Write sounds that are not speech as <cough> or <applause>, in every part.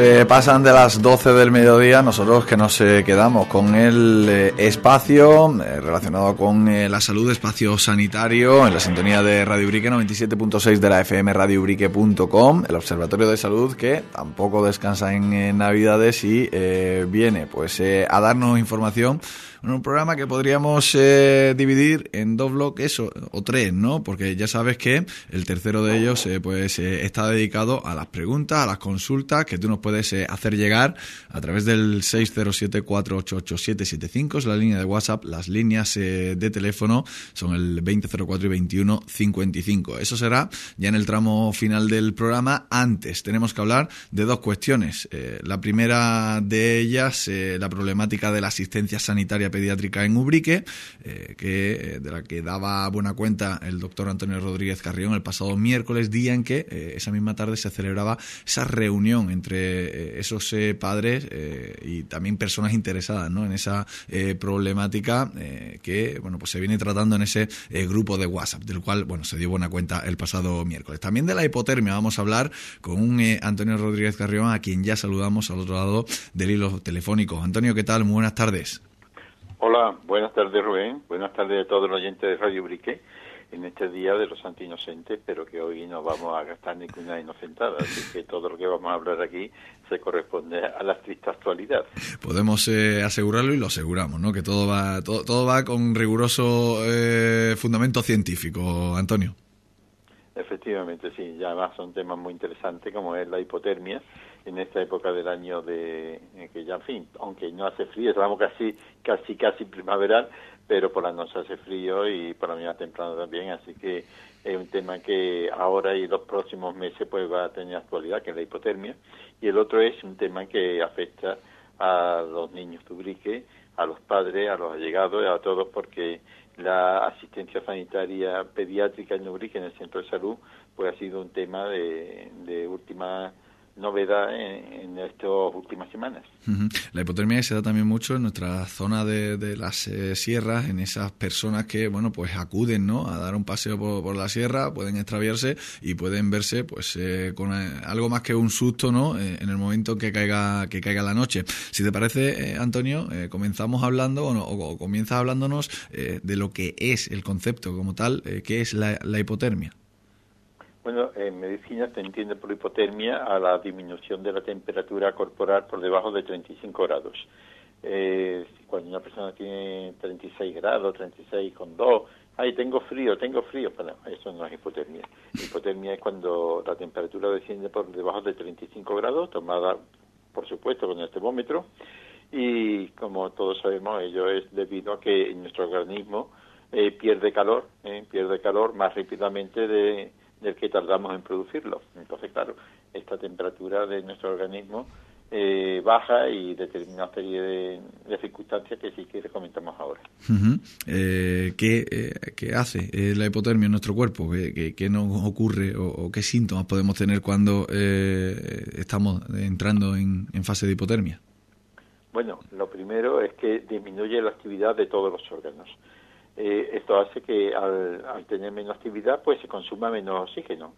Eh, pasan de las 12 del mediodía. Nosotros que nos eh, quedamos con el eh, espacio relacionado con la salud, espacio sanitario, en la sintonía de Radio Brique 97.6 de la FM el Observatorio de Salud que tampoco descansa en Navidades y viene pues a darnos información un programa que podríamos eh, dividir en dos bloques o, tres, ¿no? Porque ya sabes que el tercero de ellos eh, pues eh, está dedicado a las preguntas, a las consultas que tú nos puedes hacer llegar a través del 607-488-775, es la línea de WhatsApp, las líneas de teléfono son el 2004 y 2155. Eso será ya en el tramo final del programa. Antes tenemos que hablar de dos cuestiones. la primera de ellas, la problemática de la asistencia sanitaria pediátrica en Ubrique, eh, que, eh, de la que daba buena cuenta el doctor Antonio Rodríguez Carrión el pasado miércoles, día en que eh, esa misma tarde se celebraba esa reunión entre esos padres y también personas interesadas ¿no? en esa problemática que bueno pues se viene tratando en ese grupo de WhatsApp, del cual bueno se dio buena cuenta el pasado miércoles. También de la hipotermia vamos a hablar con un Antonio Rodríguez Carrión, a quien ya saludamos al otro lado del hilo telefónico. Antonio, ¿qué tal? Muy buenas tardes. Hola, buenas tardes Rubén, buenas tardes a todos los oyentes de Radio Brique en este día de los santos inocentes, pero que hoy no vamos a gastar ninguna inocentada, así que todo lo que vamos a hablar aquí se corresponde a la triste actualidad. Podemos eh, asegurarlo y lo aseguramos, ¿no? Que todo va, todo, todo va con riguroso eh, fundamento científico, Antonio. Efectivamente, sí, ya además son temas muy interesantes como es la hipotermia en esta época del año de que ya en fin aunque no hace frío estamos casi casi casi primaveral pero por la noche hace frío y por la mañana temprano también así que es un tema que ahora y los próximos meses pues va a tener actualidad que es la hipotermia. Y el otro es un tema que afecta a los niños tubrique a los padres a los allegados a todos porque la asistencia sanitaria pediátrica en Ubrique en el centro de salud pues ha sido un tema de última novedad en, estas últimas semanas. La hipotermia se da también mucho en nuestra zona de, las eh, sierras, en esas personas que, bueno, pues acuden, ¿no? A dar un paseo por, la sierra, pueden extraviarse y pueden verse, pues, eh, con eh, algo más que un susto, ¿no? en el momento que caiga que caiga la noche. Si te parece, Antonio, comenzamos hablando o, comienzas hablándonos de lo que es el concepto como tal, que es la hipotermia. Bueno, en medicina se entiende por hipotermia a la disminución de la temperatura corporal por debajo de 35 grados. Eh, cuando una persona tiene 36 grados, 36,2, ay, tengo frío, tengo frío, bueno, eso no es hipotermia. Hipotermia es cuando la temperatura desciende por debajo de 35 grados, tomada, por supuesto, con el termómetro, y como todos sabemos, ello es debido a que nuestro organismo eh, pierde calor, eh, pierde calor más rápidamente de del que tardamos en producirlo. Entonces, claro, esta temperatura de nuestro organismo eh, baja y determina una serie de, circunstancias que si quiere comentamos ahora. Eh, eh, ¿qué, hace la hipotermia en nuestro cuerpo? ¿Qué, qué, nos ocurre o, qué síntomas podemos tener cuando estamos entrando en, en fase de hipotermia? Bueno, lo primero es que disminuye la actividad de todos los órganos. Eh, esto hace que al, tener menos actividad pues se consuma menos oxígeno.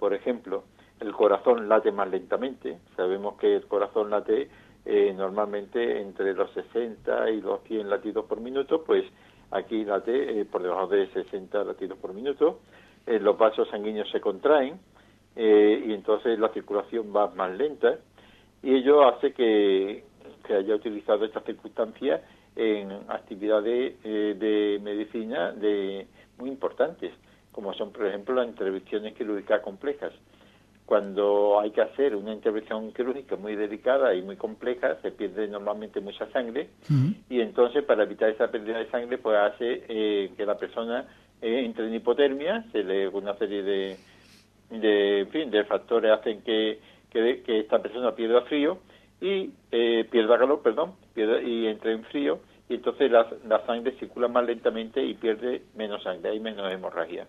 Por ejemplo, el corazón late más lentamente. Sabemos que el corazón late eh, normalmente entre los 60 y los 100 latidos por minuto, pues aquí late eh, por debajo de 60 latidos por minuto. los vasos sanguíneos se contraen y entonces la circulación va más lenta y ello hace que, que haya utilizado esta circunstancia en actividades eh, de medicina de muy importantes, como son, por ejemplo, las intervenciones quirúrgicas complejas. Cuando hay que hacer una intervención quirúrgica muy delicada y muy compleja, se pierde normalmente mucha sangre y entonces para evitar esa pérdida de sangre, pues hace eh, que la persona eh, entre en hipotermia, se le una serie de, de, en fin, de factores hacen que, que, que esta persona pierda frío y eh, pierda calor, perdón, pierda, y entre en frío y entonces la, la, sangre circula más lentamente y pierde menos sangre, hay menos hemorragia.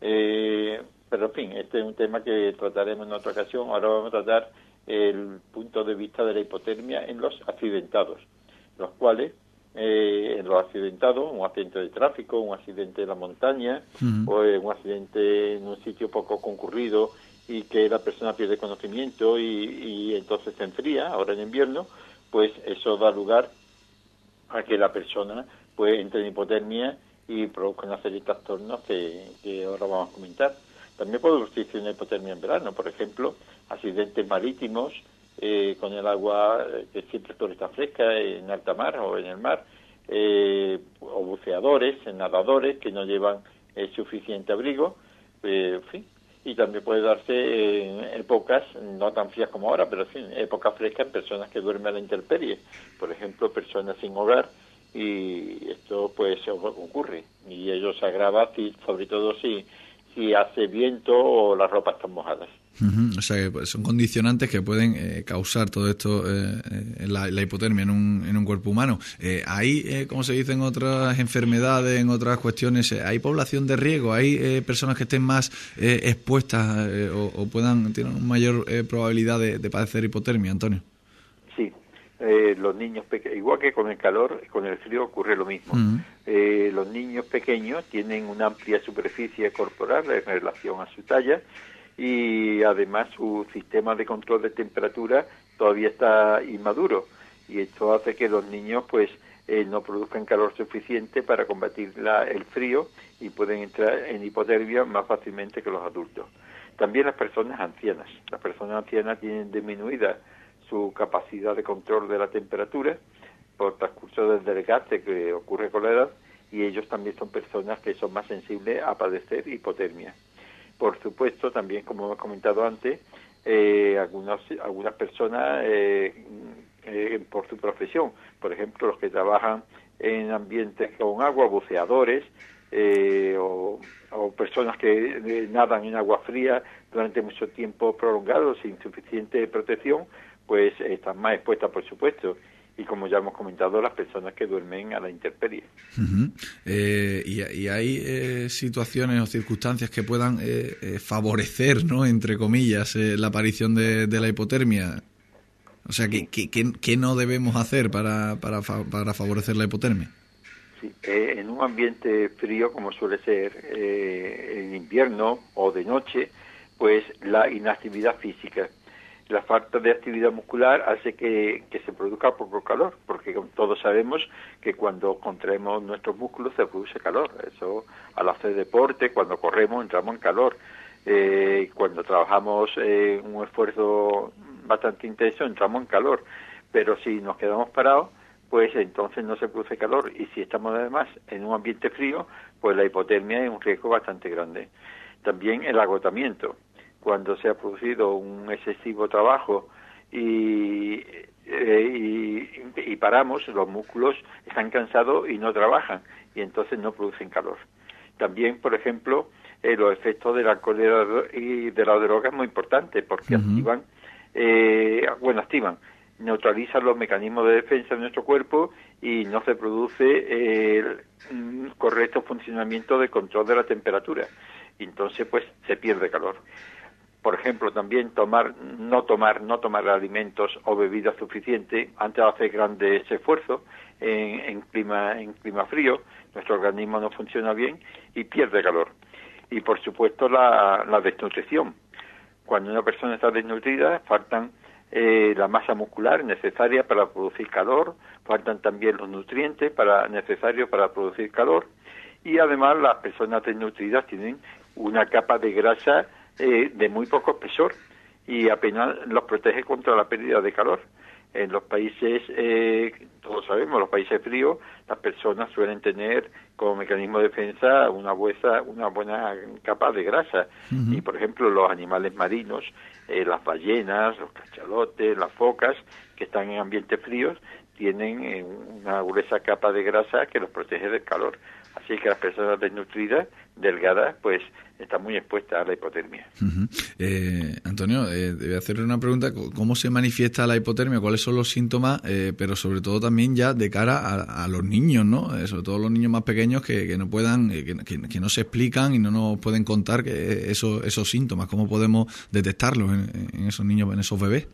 Eh, pero en fin, este es un tema que trataremos en otra ocasión. Ahora vamos a tratar el punto de vista de la hipotermia en los accidentados, los cuales eh, en los accidentados, un accidente de tráfico, un accidente de la montaña o un accidente en un sitio poco concurrido y que la persona pierde conocimiento y, y entonces se enfría, ahora en invierno, pues eso da lugar a que la persona pues entre en hipotermia y produzca una serie de trastornos que, ahora vamos a comentar. También puede existir una hipotermia en verano, por ejemplo, accidentes marítimos eh, con el agua eh, que siempre está fresca en alta mar o en el mar, eh, o buceadores, nadadores que no llevan suficiente abrigo, en fin, y también puede darse en épocas no tan frías como ahora, pero en épocas frescas en personas que duermen a la intemperie, por ejemplo, personas sin hogar, y esto pues ocurre, y ello se agrava sobre todo si, si hace viento o las ropas están mojadas. O sea, que pues, son condicionantes que pueden eh, causar todo esto, eh, eh la, hipotermia en un, en un cuerpo humano. Eh, ¿Hay, eh, como se dice en otras enfermedades, en otras cuestiones, hay población de riesgo? ¿Hay personas que estén más expuestas o, puedan tener una mayor probabilidad de, de, padecer hipotermia, Antonio? Sí, los niños pequeños, igual que con el calor, con el frío ocurre lo mismo. los niños pequeños tienen una amplia superficie corporal en relación a su talla y además su sistema de control de temperatura todavía está inmaduro y esto hace que los niños pues eh, no produzcan calor suficiente para combatir la, el frío y pueden entrar en hipotermia más fácilmente que los adultos. También las personas ancianas. Las personas ancianas tienen disminuida su capacidad de control de la temperatura por transcurso del desgaste que ocurre con la edad y ellos también son personas que son más sensibles a padecer hipotermia por supuesto, también, como hemos comentado antes, eh, algunas, algunas personas eh, eh, por su profesión, por ejemplo, los que trabajan en ambientes con agua, buceadores, o, o, personas que nadan en agua fría durante mucho tiempo prolongado sin suficiente protección, pues están más expuestas, por supuesto y como ya hemos comentado, las personas que duermen a la intemperie. Eh, y, hay eh, situaciones o circunstancias que puedan eh, favorecer, ¿no? entre comillas, la aparición de, la hipotermia. O sea, ¿qué, qué, no debemos hacer para, para, para favorecer la hipotermia? Sí, en un ambiente frío, como suele ser en invierno o de noche, pues la inactividad física la falta de actividad muscular hace que, se produzca poco calor, porque todos sabemos que cuando contraemos nuestros músculos se produce calor. Eso al hacer deporte, cuando corremos, entramos en calor. Eh, cuando trabajamos en un esfuerzo bastante intenso, entramos en calor. Pero si nos quedamos parados, pues entonces no se produce calor. Y si estamos además en un ambiente frío, pues la hipotermia es un riesgo bastante grande. También el agotamiento cuando se ha producido un excesivo trabajo y, eh, y, paramos, los músculos están cansados y no trabajan y entonces no producen calor. También, por ejemplo, eh, los efectos del alcohol y de la droga es muy importante porque activan, eh, bueno, activan, neutralizan los mecanismos de defensa de nuestro cuerpo y no se produce el correcto funcionamiento de control de la temperatura. Y entonces, pues, se pierde calor por ejemplo, también tomar, no tomar, no tomar alimentos o bebidas suficientes antes de hacer grandes esfuerzos en, clima, en clima frío, nuestro organismo no funciona bien y pierde calor. Y por supuesto la, desnutrición. Cuando una persona está desnutrida, faltan eh, la masa muscular necesaria para producir calor, faltan también los nutrientes para, necesarios para producir calor y además las personas desnutridas tienen una capa de grasa eh, de muy poco espesor y apenas los protege contra la pérdida de calor. En los países, eh, todos sabemos, los países fríos, las personas suelen tener como mecanismo de defensa una, buena, una buena capa de grasa. Y, por ejemplo, los animales marinos, eh, las ballenas, los cachalotes, las focas, que están en ambientes fríos, tienen una gruesa capa de grasa que los protege del calor. Así que las personas desnutridas, delgadas, pues están muy expuestas a la hipotermia. eh, Antonio, eh, a hacerle una pregunta. ¿Cómo se manifiesta la hipotermia? ¿Cuáles son los síntomas? Eh, pero sobre todo también ya de cara a, los niños, ¿no? Eh, sobre todo los niños más pequeños que, no puedan, eh, que, no se explican y no nos pueden contar que esos, esos síntomas. ¿Cómo podemos detectarlos en, en esos niños, en esos bebés?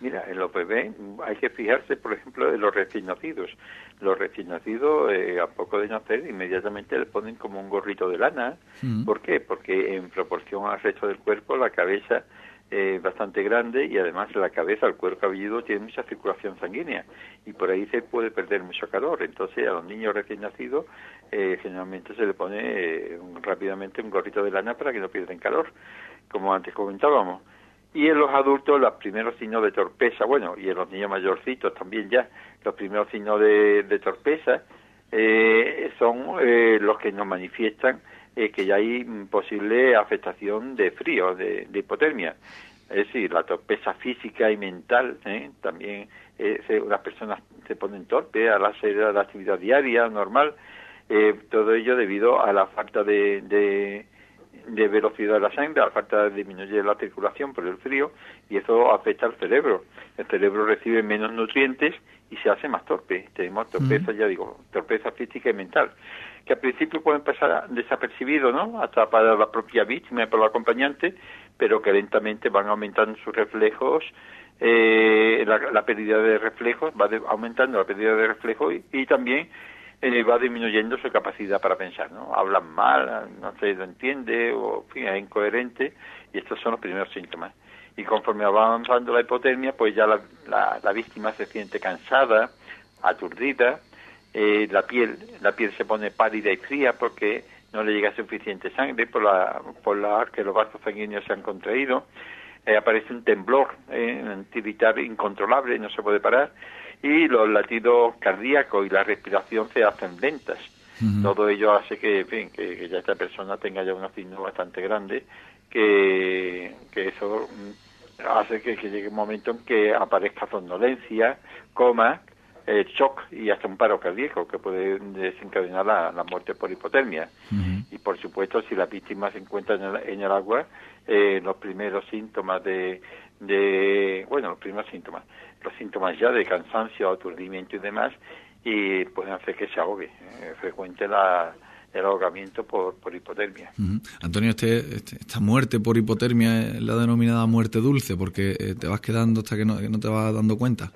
Mira, en los bebés hay que fijarse, por ejemplo, en los recién nacidos. Los recién nacidos, eh, a poco de nacer, inmediatamente le ponen como un gorrito de lana. Mm. ¿Por qué? Porque en proporción al resto del cuerpo, la cabeza es bastante grande y además la cabeza, el cuero cabelludo, tiene mucha circulación sanguínea y por ahí se puede perder mucho calor. Entonces, a los niños recién nacidos, eh, generalmente se le pone eh, un- rápidamente un gorrito de lana para que no pierdan calor, como antes comentábamos. Y en los adultos, los primeros signos de torpeza, bueno, y en los niños mayorcitos también ya, los primeros signos de, torpeza eh, son eh, los que nos manifiestan eh, que ya hay posible afectación de frío, de, de hipotermia. Es decir, la torpeza física y mental, ¿eh? también eh, se- las personas se ponen torpes al hacer la actividad diaria normal, eh, todo ello debido a la falta de, de, de velocidad de la sangre, la falta de disminuir la circulación por el frío, y eso afecta al cerebro. El cerebro recibe menos nutrientes y se hace más torpe. Tenemos torpeza, ya digo, torpeza física y mental, que al principio pueden pasar desapercibido, ¿no? Hasta para la propia víctima y para el acompañante, pero que lentamente van aumentando sus reflejos, eh, la, la pérdida de reflejos, va de- aumentando la pérdida de reflejos y, y también eh, va disminuyendo su capacidad para pensar, ¿no? Hablan mal, no se lo entiende, o en fin, es incoherente, y estos son los primeros síntomas. Y conforme va avanzando la hipotermia, pues ya la, la, la víctima se siente cansada, aturdida, eh, la piel la piel se pone pálida y fría porque no le llega suficiente sangre por la por la que los vasos sanguíneos se han contraído eh, aparece un temblor eh, un tiritar incontrolable no se puede parar y los latidos cardíacos y la respiración se hacen lentas. Todo ello hace que, en fin, que, que ya esta persona tenga ya una signo bastante grande que, que eso mm, hace que, que llegue un momento en que aparezca somnolencia, coma, eh, shock y hasta un paro cardíaco que puede desencadenar la, la muerte por hipotermia. Y por supuesto, si la víctima se encuentra en el, en el agua, eh, los primeros síntomas de, de, bueno, los primeros síntomas, los síntomas ya de cansancio, aturdimiento y demás, y pueden hacer que se ahogue. Eh, frecuente la, el ahogamiento por, por hipotermia. Antonio, este, este- esta muerte por hipotermia es la denominada muerte dulce, porque eh, te vas quedando hasta que no, que no te vas dando cuenta.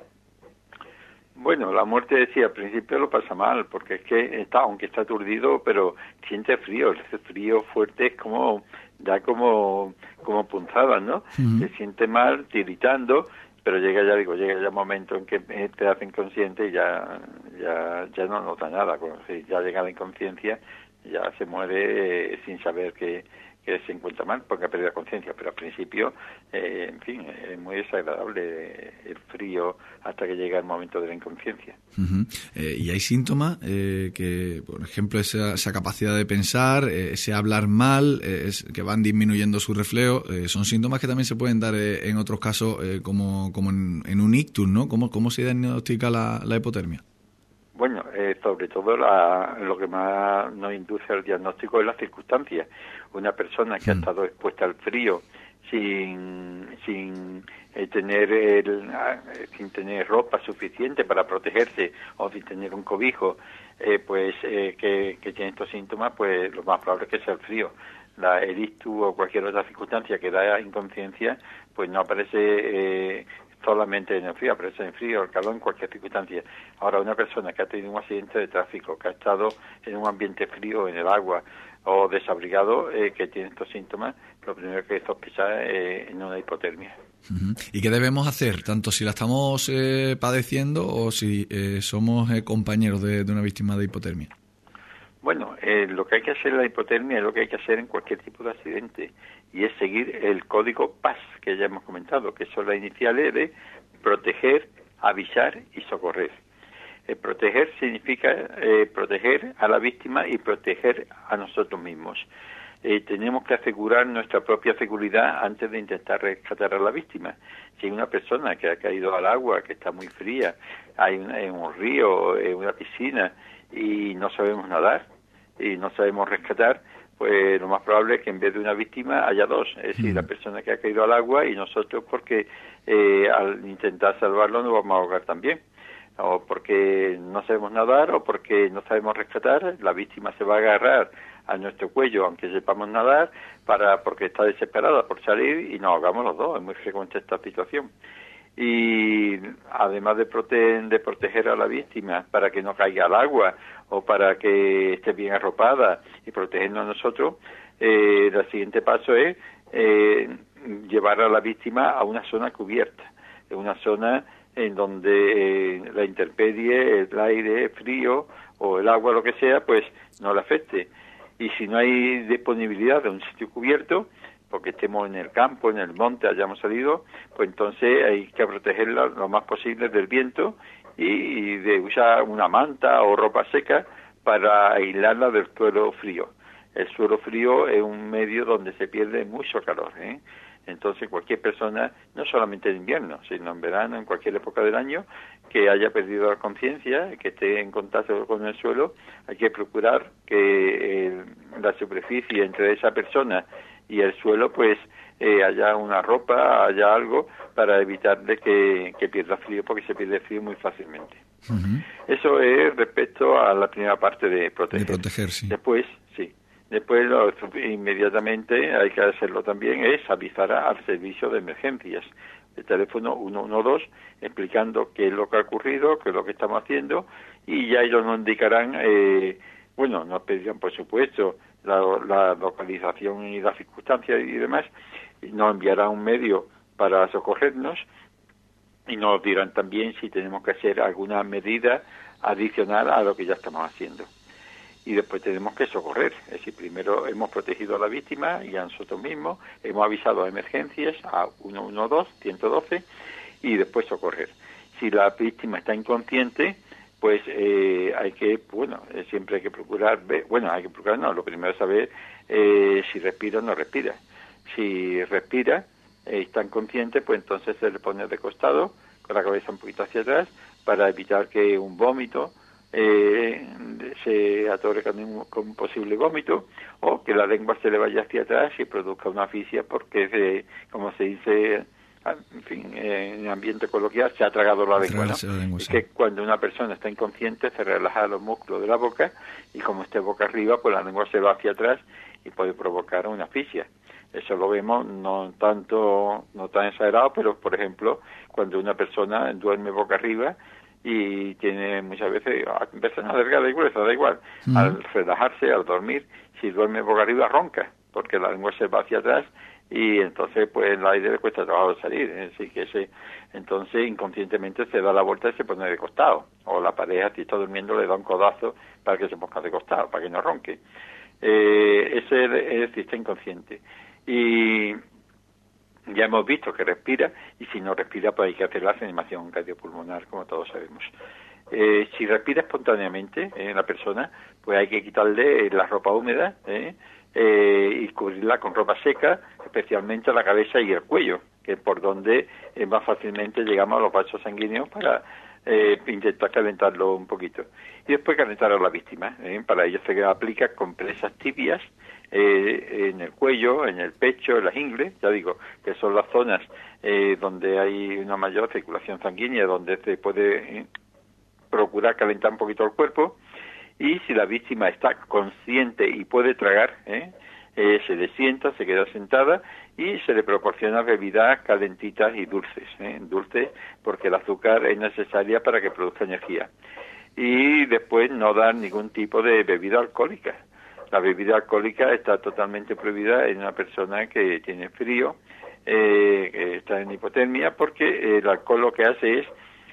Bueno, la muerte decía al principio lo pasa mal, porque es que está, aunque está aturdido, pero siente frío, ese frío fuerte es como, da como, como punzadas, ¿no? Se siente mal, tiritando, pero llega ya, digo, llega ya un momento en que eh, te hacen consciente y ya, ya, ya no nota nada, cuando ya llega la inconsciencia, ya se muere eh, sin saber que, que se encuentra mal porque ha perdido la conciencia, pero al principio, eh, en fin, es muy desagradable el frío hasta que llega el momento de la inconsciencia. Eh, y hay síntomas eh, que, por ejemplo, esa, esa capacidad de pensar, eh, ese hablar mal, eh, que van disminuyendo su reflejo, son síntomas que también se pueden dar en otros casos, como, como en, en un ictus, ¿no? ¿Cómo, cómo se diagnostica la, la hipotermia? Eh, sobre todo la- lo que más nos induce al diagnóstico es las circunstancias. Una persona que ha Mm. estado expuesta al frío sin, sin eh, tener el- ah, eh, sin tener ropa suficiente para protegerse o sin tener un cobijo, eh, pues eh, que, que tiene estos síntomas, pues lo más probable es que sea el frío. La el ictus o cualquier otra circunstancia que da inconsciencia, pues no aparece eh, solamente en el frío, aparece en el frío, el calor, en cualquier circunstancia. Ahora, una persona que ha tenido un accidente de tráfico, que ha estado en un ambiente frío, en el agua, o desabrigado, eh, que tiene estos síntomas, lo primero que sospechar es en una hipotermia. ¿Y qué debemos hacer, tanto si la estamos eh, padeciendo o si eh, somos eh, compañeros de una víctima de hipotermia? Bueno, eh, lo que hay que hacer en la hipotermia es lo que hay que hacer en cualquier tipo de accidente y es seguir el código PAS que ya hemos comentado, que son las iniciales de proteger, avisar y socorrer. Eh, proteger significa eh, proteger a la víctima y proteger a nosotros mismos. Eh, tenemos que asegurar nuestra propia seguridad antes de intentar rescatar a la víctima. Si hay una persona que ha caído al agua, que está muy fría, hay una- en un río, en una piscina y no sabemos nadar y no sabemos rescatar, pues lo más probable es que en vez de una víctima haya dos, es decir, la persona que ha caído al agua y nosotros porque eh, al intentar salvarlo nos vamos a ahogar también. O porque no sabemos nadar o porque no sabemos rescatar, la víctima se va a agarrar a nuestro cuello aunque sepamos nadar para porque está desesperada por salir y nos ahogamos los dos, es muy frecuente esta situación. y además de, de proteger a la víctima para que no caiga al agua o para que esté bien arropada y protegernos a nosotros, eh, el siguiente paso es eh, llevar a la víctima a una zona cubierta, una zona en donde eh, la intemperie, el aire frío o el agua, lo que sea, pues no le afecte. Y si no hay disponibilidad de un sitio cubierto, porque estemos en el campo, en el monte, hayamos salido, pues entonces hay que protegerla lo más posible del viento y, de usar una manta o ropa seca para aislarla del suelo frío. El suelo frío es un medio donde se pierde mucho calor. ¿eh? Entonces cualquier persona, no solamente en invierno, sino en verano, en cualquier época del año, que haya perdido la conciencia, que esté en contacto con el suelo, hay que procurar que eh, la superficie entre esa persona y el suelo pues eh, haya una ropa, haya algo para evitar de que, pierda frío porque se pierde frío muy fácilmente. Eso es respecto a la primera parte de proteger. De proteger, sí. Después, sí. Después, inmediatamente, hay que hacerlo también, es avisar al servicio de emergencias. El teléfono 112, explicando qué es lo que ha ocurrido, qué es lo que estamos haciendo, y ya ellos nos indicarán, eh, bueno, nos pedirán, por supuesto, la, localización y las circunstancias y demás, nos enviará un medio para socorrernos y nos dirán también si tenemos que hacer alguna medida adicional a lo que ya estamos haciendo. Y después tenemos que socorrer. Es decir, primero hemos protegido a la víctima y a nosotros mismos, hemos avisado a emergencias, a 112, 112, y después socorrer. Si la víctima está inconsciente, pues eh, hay que, bueno, eh, siempre hay que procurar, bueno, hay que procurar, no, lo primero es saber eh, si respira o no respira. Si respira y está inconsciente, pues entonces se le pone de costado, con la cabeza un poquito hacia atrás, para evitar que un vómito se atore con un, posible vómito o que la lengua se le vaya hacia atrás y produzca una asfixia porque, como se dice en fin, en ambiente coloquial, se ha tragado la lengua. ¿no? que cuando una persona está inconsciente se relaja los músculos de la boca y como esté boca arriba, pues la lengua se va hacia atrás y puede provocar una asfixia. Eso lo vemos no tanto, no tan exagerado, pero por ejemplo, cuando una persona duerme boca arriba y tiene muchas veces, personas delgadas y gruesas, da igual, al relajarse, al dormir, si duerme boca arriba ronca, porque la lengua se va hacia atrás y entonces pues el aire le cuesta trabajo salir, así que ese, entonces inconscientemente se da la vuelta y se pone de costado, o la pareja si está durmiendo le da un codazo para que se ponga de costado, para que no ronque. Eh, ese es el sistema inconsciente. Y ya hemos visto que respira y si no respira pues hay que hacer la animación cardiopulmonar como todos sabemos. Eh, si respira espontáneamente en eh, la persona, pues hay que quitarle la ropa húmeda, ¿eh? eh, y cubrirla con ropa seca, especialmente la cabeza y el cuello, que es por donde eh, más fácilmente llegamos a los vasos sanguíneos para eh, intentar calentarlo un poquito. Y después calentar a la víctima. ¿eh? Para ello se aplica compresas tibias en el cuello, en el pecho, en las ingles, ya digo, que son las zonas donde hay una mayor circulación sanguínea, donde se puede procurar calentar un poquito el cuerpo y si la víctima está consciente y puede tragar, ¿eh? Eh, se le sienta, se queda sentada y se le proporciona bebidas calentitas y dulces, ¿eh? dulces porque el azúcar es necesaria para que produzca energía. Y después no dar ningún tipo de bebida alcohólica. La bebida alcohólica está totalmente prohibida en una persona que tiene frío, eh, que está en hipotermia, porque el alcohol lo que hace es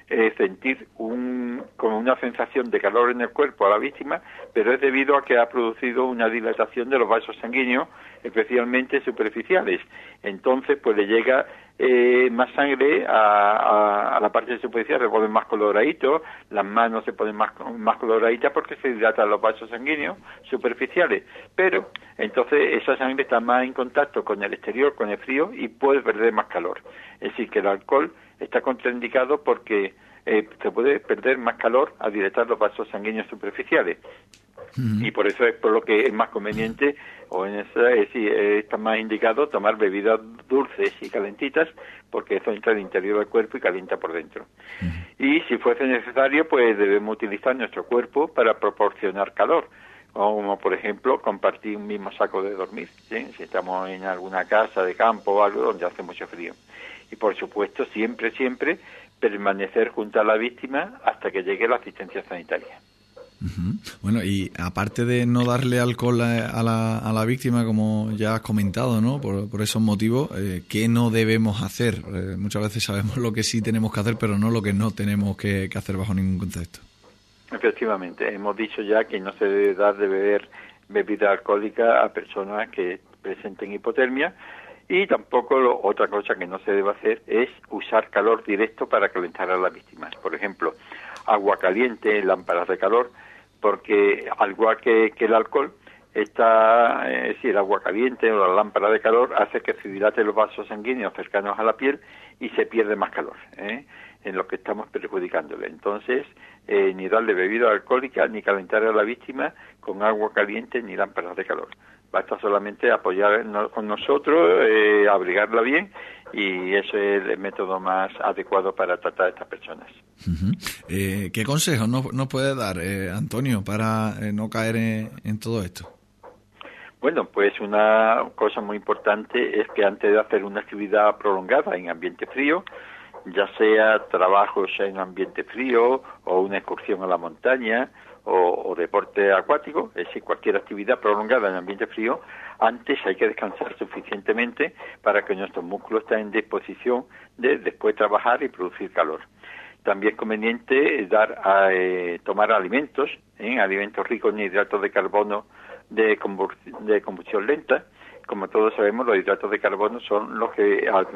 eh, sentir un, como una sensación de calor en el cuerpo a la víctima, pero es debido a que ha producido una dilatación de los vasos sanguíneos, especialmente superficiales. Entonces, pues le llega eh, más sangre a, a, la parte superficial, se ponen más coloraditos, las manos se ponen más, más coloraditas porque se dilatan los vasos sanguíneos superficiales. Pero entonces esa sangre está más en contacto con el exterior, con el frío y puede perder más calor. Es decir, que el alcohol está contraindicado porque eh, se puede perder más calor al dilatar los vasos sanguíneos superficiales. Y por eso es por lo que es más conveniente, o en esa, es decir, está más indicado tomar bebidas dulces y calentitas, porque eso entra al interior del cuerpo y calienta por dentro. Y si fuese necesario, pues debemos utilizar nuestro cuerpo para proporcionar calor como por ejemplo compartir un mismo saco de dormir, si estamos en alguna casa de campo o algo donde hace mucho frío. Y por supuesto, siempre, siempre permanecer junto a la víctima hasta que llegue la asistencia sanitaria. Bueno, y aparte de no darle alcohol a la, a la víctima, como ya has comentado, ¿no? Por, esos motivos, eh, ¿qué no debemos hacer? Eh, muchas veces sabemos lo que sí tenemos que hacer, pero no lo que no tenemos que, hacer bajo ningún concepto. Efectivamente, hemos dicho ya que no se debe dar de beber bebida alcohólica a personas que presenten hipotermia y tampoco otra cosa que no se debe hacer es usar calor directo para calentar a las víctimas. Por ejemplo, agua caliente, lámparas de calor, porque al igual que, el alcohol, está, eh, es decir, agua caliente o la lámpara de calor hace que se los vasos sanguíneos cercanos a la piel y se pierde más calor, ¿eh? en lo que estamos perjudicándole. Entonces, eh, ni darle bebida alcohólica, ni calentar a la víctima con agua caliente ni lámparas de calor. Basta solamente apoyar con nosotros, eh, abrigarla bien y ese es el método más adecuado para tratar a estas personas. Eh, ¿Qué consejos nos, puede dar, eh, Antonio, para eh, no caer en, todo esto? Bueno, pues una cosa muy importante es que antes de hacer una actividad prolongada en ambiente frío, ya sea trabajo en ambiente frío o una excursión a la montaña o, deporte acuático, es decir, cualquier actividad prolongada en ambiente frío, antes hay que descansar suficientemente para que nuestros músculos estén en disposición de después trabajar y producir calor. También es conveniente dar a, eh, tomar alimentos, ¿eh? alimentos ricos en hidratos de carbono de, combustión lenta. Como todos sabemos, los hidratos de carbono son los que al,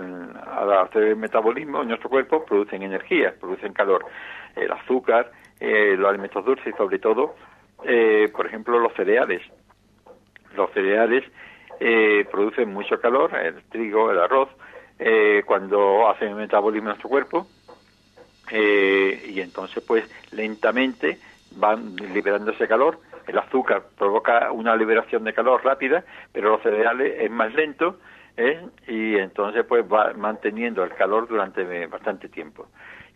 hacer el metabolismo en nuestro cuerpo producen energía, producen calor. El azúcar, eh, los alimentos dulces y sobre todo, por ejemplo, los cereales. Los cereales producen mucho calor, el trigo, el arroz, cuando hacen metabolismo en nuestro cuerpo eh, y entonces pues lentamente van liberándose calor. El azúcar provoca una liberación de calor rápida, pero los cereales es más lento ¿eh? y entonces pues va manteniendo el calor durante bastante tiempo.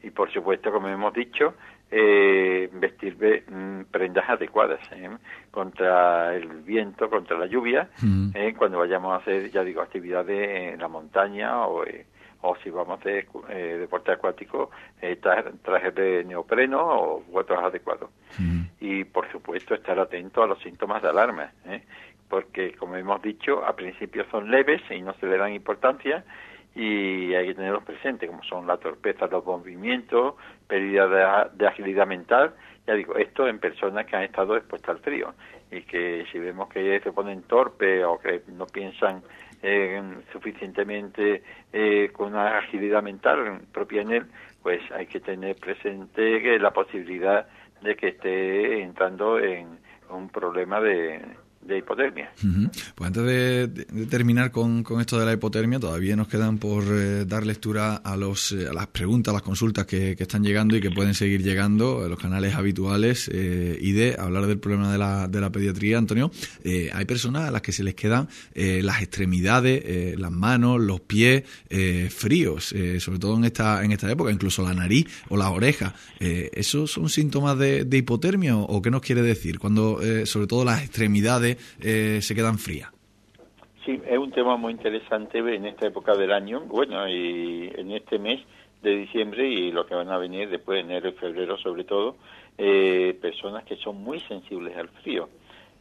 Y por supuesto, como hemos dicho, eh, vestir mm, prendas adecuadas ¿eh? contra el viento, contra la lluvia, mm. cuando vayamos a hacer, ya digo, actividades en la montaña o o si vamos a hacer eh, deporte acuático, eh, trajes de neopreno o otros adecuados. Y por supuesto estar atento a los síntomas de alarma, ¿eh? porque como hemos dicho, a principio son leves y no se le dan importancia y hay que tenerlos presentes, como son la torpeza, los movimientos, pérdida de, agilidad mental, ya digo, esto en personas que han estado expuestas al frío y que si vemos que se ponen torpes o que no piensan eh, suficientemente eh, con una agilidad mental propia en él, pues hay que tener presente que la posibilidad de que esté entrando en un problema de, de hipotermia. Pues antes de, terminar con, esto de la hipotermia, todavía nos quedan por eh, dar lectura a, los, eh, a las preguntas, a las consultas que, están llegando y que pueden seguir llegando en los canales habituales eh, y de hablar del problema de la, de la pediatría, Antonio. hay personas a las que se les quedan las extremidades, las manos, los pies fríos, sobre todo en esta, en esta época, incluso la nariz o las orejas. ¿Esos son síntomas de, de hipotermia o, qué nos quiere decir? Cuando, sobre todo las extremidades eh, se quedan frías. Sí, es un tema muy interesante en esta época del año, bueno, y en este mes de diciembre y lo que van a venir después de enero y febrero sobre todo, eh, personas que son muy sensibles al frío.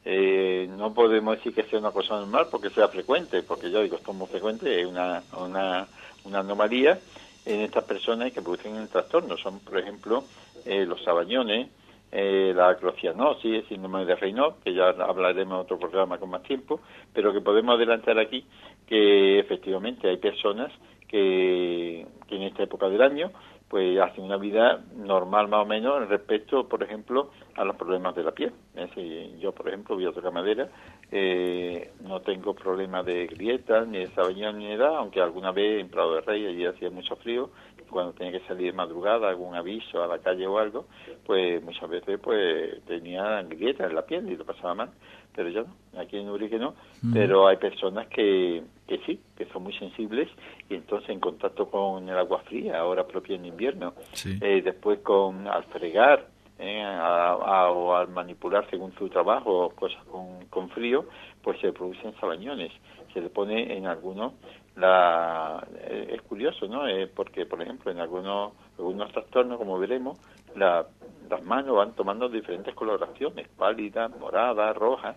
Eh, no podemos decir que sea una cosa normal porque sea frecuente, porque yo digo, esto es muy frecuente, es una, una, una anomalía en estas personas que producen el trastorno. Son, por ejemplo, los sabañones, eh, la acrocianosis, el síndrome de Raynaud, que ya hablaremos en otro programa con más tiempo, pero que podemos adelantar aquí que efectivamente hay personas que, en esta época del año pues hacen una vida normal más o menos respecto, por ejemplo, a los problemas de la piel. yo, por ejemplo, voy a tocar madera, eh, no tengo problemas de grietas, ni de sabañón, ni de edad, aunque alguna vez en Prado de Rey allí hacía mucho frío, cuando tenía que salir de madrugada, algún aviso a la calle o algo, pues muchas veces pues tenía grietas en la piel y lo pasaba mal, pero yo no, aquí en Urique no, mm. pero hay personas que, que sí, que son muy sensibles y entonces en contacto con el agua fría, ahora propia en invierno, eh, después con al fregar, eh, o al manipular según su trabajo cosas con, con frío, pues se producen sabañones. Se le pone en algunos la, eh, es curioso, ¿no? Eh, porque, por ejemplo, en algunos, algunos trastornos, como veremos, la, las manos van tomando diferentes coloraciones, pálidas, moradas, rojas,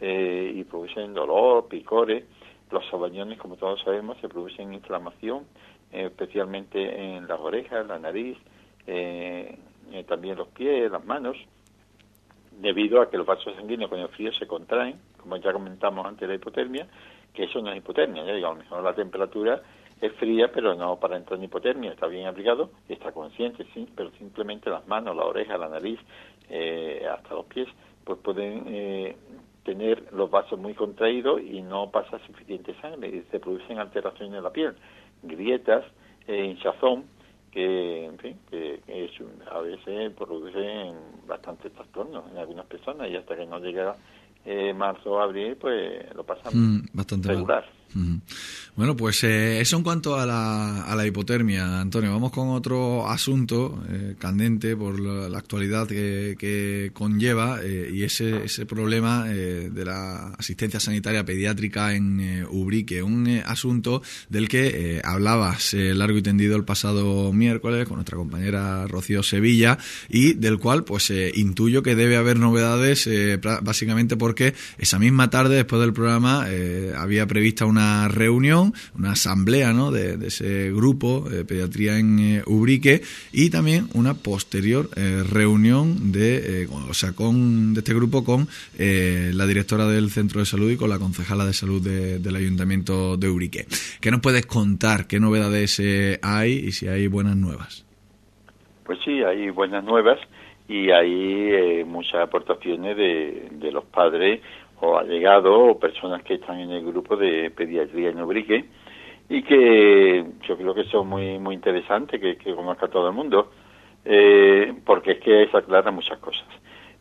eh, y producen dolor, picores. Los sabañones, como todos sabemos, se producen inflamación, especialmente en las orejas, la nariz, también los pies, las manos, debido a que los vasos sanguíneos con el frío se contraen, como ya comentamos antes la hipotermia, que eso no es hipotermia, digo, a lo mejor la temperatura es fría, pero no para entrar en hipotermia, está bien aplicado está consciente, sí, pero simplemente las manos, la oreja, la nariz, eh, hasta los pies, pues pueden eh, tener los vasos muy contraídos y no pasa suficiente sangre y se producen alteraciones en la piel, grietas, eh, hinchazón, que, en fin, que, a veces producen bastante trastornos en algunas personas y hasta que no llega eh, marzo abril, pues lo pasamos mm, bastante regular. Bueno, pues eh, eso en cuanto a la, hipotermia, Antonio. Vamos con otro asunto eh, candente por la, actualidad que, conlleva eh, y ese, ese problema de la asistencia sanitaria pediátrica en Ubrique. Un asunto del que hablabas largo y tendido el pasado miércoles con nuestra compañera Rocío Sevilla y del cual pues intuyo que debe haber novedades básicamente porque esa misma tarde después del programa había prevista una reunión, una asamblea ¿no? de, ese grupo de pediatría en eh, Ubrique y también una posterior eh, reunión de, eh, o sea, con, de este grupo con la directora del centro de salud y con la concejala de salud del ayuntamiento de Ubrique. ¿Qué nos puedes contar? ¿Qué novedades hay y si hay buenas nuevas? Pues sí, hay buenas nuevas y hay muchas aportaciones de, de los padres o allegados o personas que están en el grupo de pediatría en Ubrique y que yo creo que son muy muy interesantes que, que conozca todo el mundo eh, porque es que se aclaran muchas cosas.